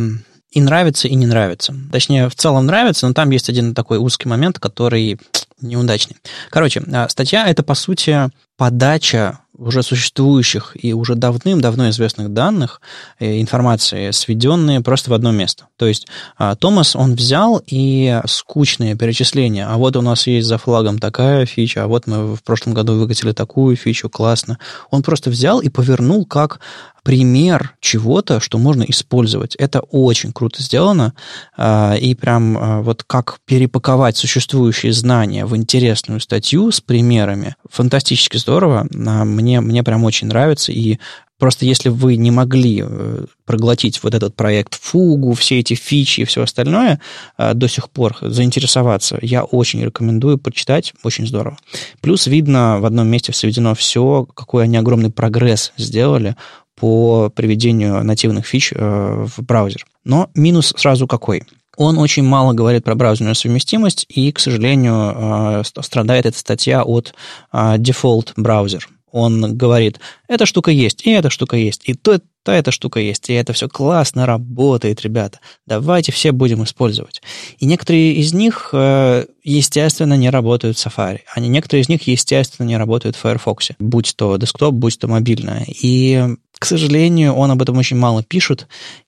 S2: и нравится, и не нравится. Точнее, в целом нравится, но там есть один такой узкий момент, который неудачный. Короче, а, статья – это, по сути, подача уже существующих и уже давным-давно известных данных, э, информации, сведенные просто в одно место. То есть а, Томас, он взял и скучные перечисления, а вот у нас есть за флагом такая фича, а вот мы в прошлом году выкатили такую фичу, классно. Он просто взял и повернул как пример чего-то, что можно использовать. Это очень круто сделано, а, и прям вот как перепаковать существующие знания в интересную статью с примерами, фантастически здорово. Мне, мне прям очень нравится, и Просто если вы не могли э, проглотить вот этот проект Фугу, все эти фичи и все остальное э, до сих пор, заинтересоваться, я очень рекомендую почитать, очень здорово. Плюс видно в одном месте сведено все, какой они огромный прогресс сделали по приведению нативных фич э, в браузер. Но минус сразу какой? Он очень мало говорит про браузерную совместимость, и, к сожалению, страдает эта статья от default браузер он говорит, эта штука есть, и эта штука есть, и то, то эта штука есть, и это все классно работает, ребята. Давайте все будем использовать. И некоторые из них, э, естественно, не работают в Safari. Они, некоторые из них, естественно, не работают в Firefox, будь то десктоп, будь то мобильная. И к сожалению, он об этом очень мало пишет.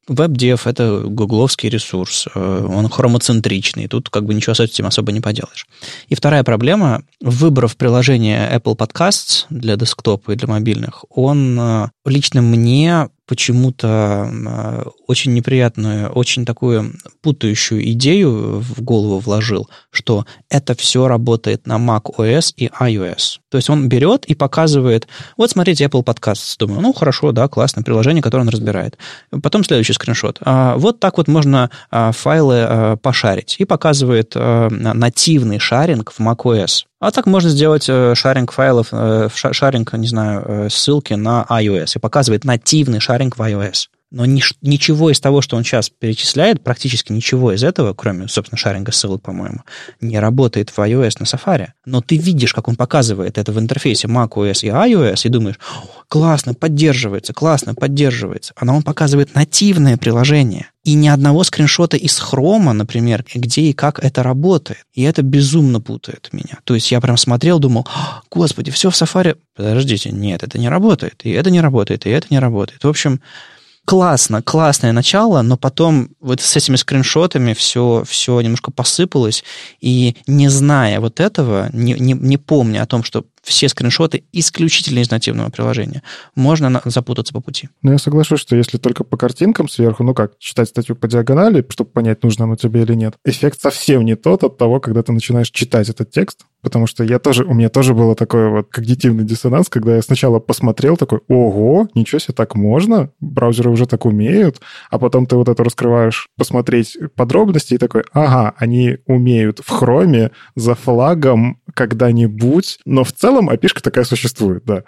S2: WebDev — это гугловский ресурс, э, он хромоцентричный, тут как бы ничего с этим особо не поделаешь. И вторая проблема, выбрав приложение Apple Podcasts для десктопа и для мобильных, он э, лично мне почему-то э, очень неприятную, очень такую путающую идею в голову вложил, что это все работает на Mac OS и iOS. То есть он берет и показывает, вот смотрите Apple Podcasts. Думаю, ну хорошо, да, классное приложение, которое он разбирает. Потом следующий скриншот. А, вот так вот можно а, файлы а, пошарить. И показывает нативный шаринг в macOS. А так можно сделать э, шаринг файлов, э, шаринг, не знаю, э, ссылки на iOS и показывает нативный шаринг в iOS. Но ни, ничего из того, что он сейчас перечисляет, практически ничего из этого, кроме, собственно, шаринга ссылок, по-моему, не работает в iOS на Safari. Но ты видишь, как он показывает это в интерфейсе macOS и iOS, и думаешь, классно, поддерживается, классно, поддерживается. А он показывает нативное приложение. И ни одного скриншота из хрома, например, где и как это работает. И это безумно путает меня. То есть я прям смотрел, думал, господи, все в Safari... Подождите, нет, это не работает, и это не работает, и это не работает. В общем, классно, классное начало, но потом вот с этими скриншотами все, все немножко посыпалось, и не зная вот этого, не, не, не помня о том, что все скриншоты исключительно из нативного приложения. Можно запутаться по пути.
S3: Ну, я соглашусь, что если только по картинкам сверху, ну как, читать статью по диагонали, чтобы понять, нужно оно тебе или нет, эффект совсем не тот от того, когда ты начинаешь читать этот текст, потому что я тоже, у меня тоже было такое вот когнитивный диссонанс, когда я сначала посмотрел такой, ого, ничего себе, так можно, браузеры уже так умеют, а потом ты вот это раскрываешь, посмотреть подробности и такой, ага, они умеют в хроме за флагом когда-нибудь, но в целом api такая существует, да.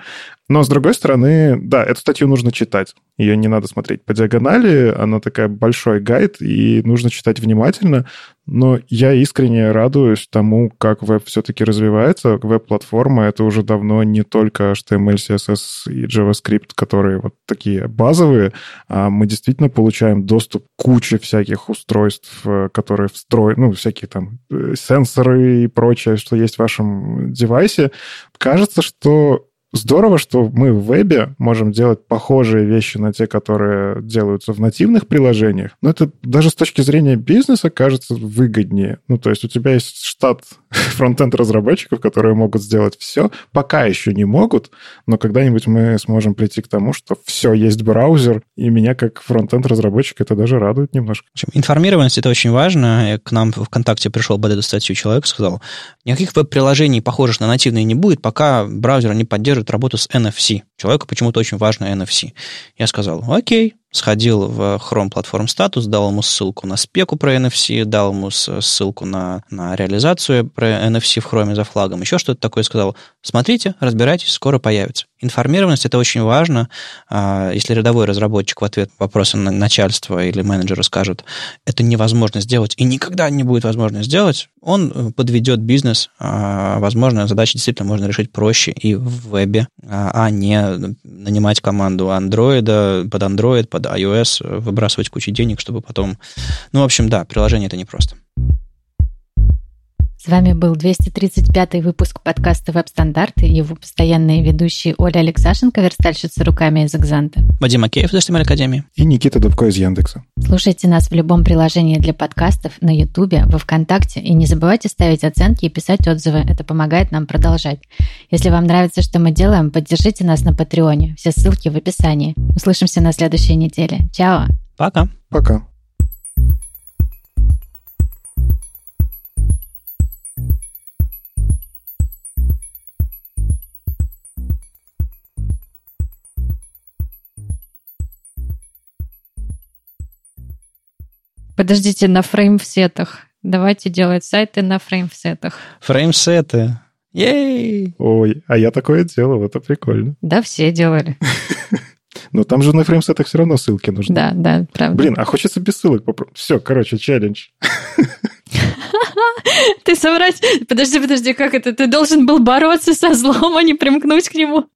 S3: Но, с другой стороны, да, эту статью нужно читать. Ее не надо смотреть по диагонали, она такая большой гайд, и нужно читать внимательно. Но я искренне радуюсь тому, как веб все-таки развивается. Веб-платформа — это уже давно не только HTML, CSS и JavaScript, которые вот такие базовые, а мы действительно получаем доступ к куче всяких устройств, э, которые встроены, ну, всякие там э, сенсоры и прочее, что есть в вашем девайсе. Кажется, что Здорово, что мы в вебе можем делать похожие вещи на те, которые делаются в нативных приложениях, но это даже с точки зрения бизнеса кажется выгоднее. Ну, то есть у тебя есть штат фронтенд разработчиков, которые могут сделать все, пока еще не могут, но когда-нибудь мы сможем прийти к тому, что все, есть браузер, и меня как фронтенд разработчик это даже радует немножко.
S2: Информированность это очень важно. К нам в ВКонтакте пришел под эту статью человек, сказал, никаких веб-приложений, похожих на нативные, не будет, пока браузер не поддерживает работу с NFC. Человеку почему-то очень важно NFC. Я сказал, окей, сходил в Chrome Platform Status, дал ему ссылку на спеку про NFC, дал ему ссылку на, на реализацию про NFC в Chrome за флагом, еще что-то такое сказал. Смотрите, разбирайтесь, скоро появится. Информированность – это очень важно. А, если рядовой разработчик в ответ вопроса на начальства или менеджера скажет, это невозможно сделать и никогда не будет возможно сделать, он э, подведет бизнес. А, возможно, задачи действительно можно решить проще и в вебе, а, а не нанимать команду андроида под Android, под iOS, выбрасывать кучу денег, чтобы потом... Ну, в общем, да, приложение это непросто.
S1: С вами был 235 выпуск подкаста «Веб-стандарты» и его постоянные ведущие Оля Алексашенко, верстальщица руками из «Экзанта».
S2: Вадим Акеев из HTML Академии.
S3: И Никита Дубко из Яндекса.
S1: Слушайте нас в любом приложении для подкастов, на Ютубе, во Вконтакте. И не забывайте ставить оценки и писать отзывы. Это помогает нам продолжать. Если вам нравится, что мы делаем, поддержите нас на Патреоне. Все ссылки в описании. Услышимся на следующей неделе. Чао.
S2: Пока.
S3: Пока.
S1: Подождите, на фреймсетах. Давайте делать сайты на фреймсетах.
S2: Фреймсеты. Ей!
S3: Ой, а я такое делал, это прикольно.
S1: Да, все делали.
S3: Но там же на фреймсетах все равно ссылки нужны.
S1: Да, да, правда.
S3: Блин, а хочется без ссылок попробовать. Все, короче, челлендж.
S1: Ты соврать... Подожди, подожди, как это? Ты должен был бороться со злом, а не примкнуть к нему.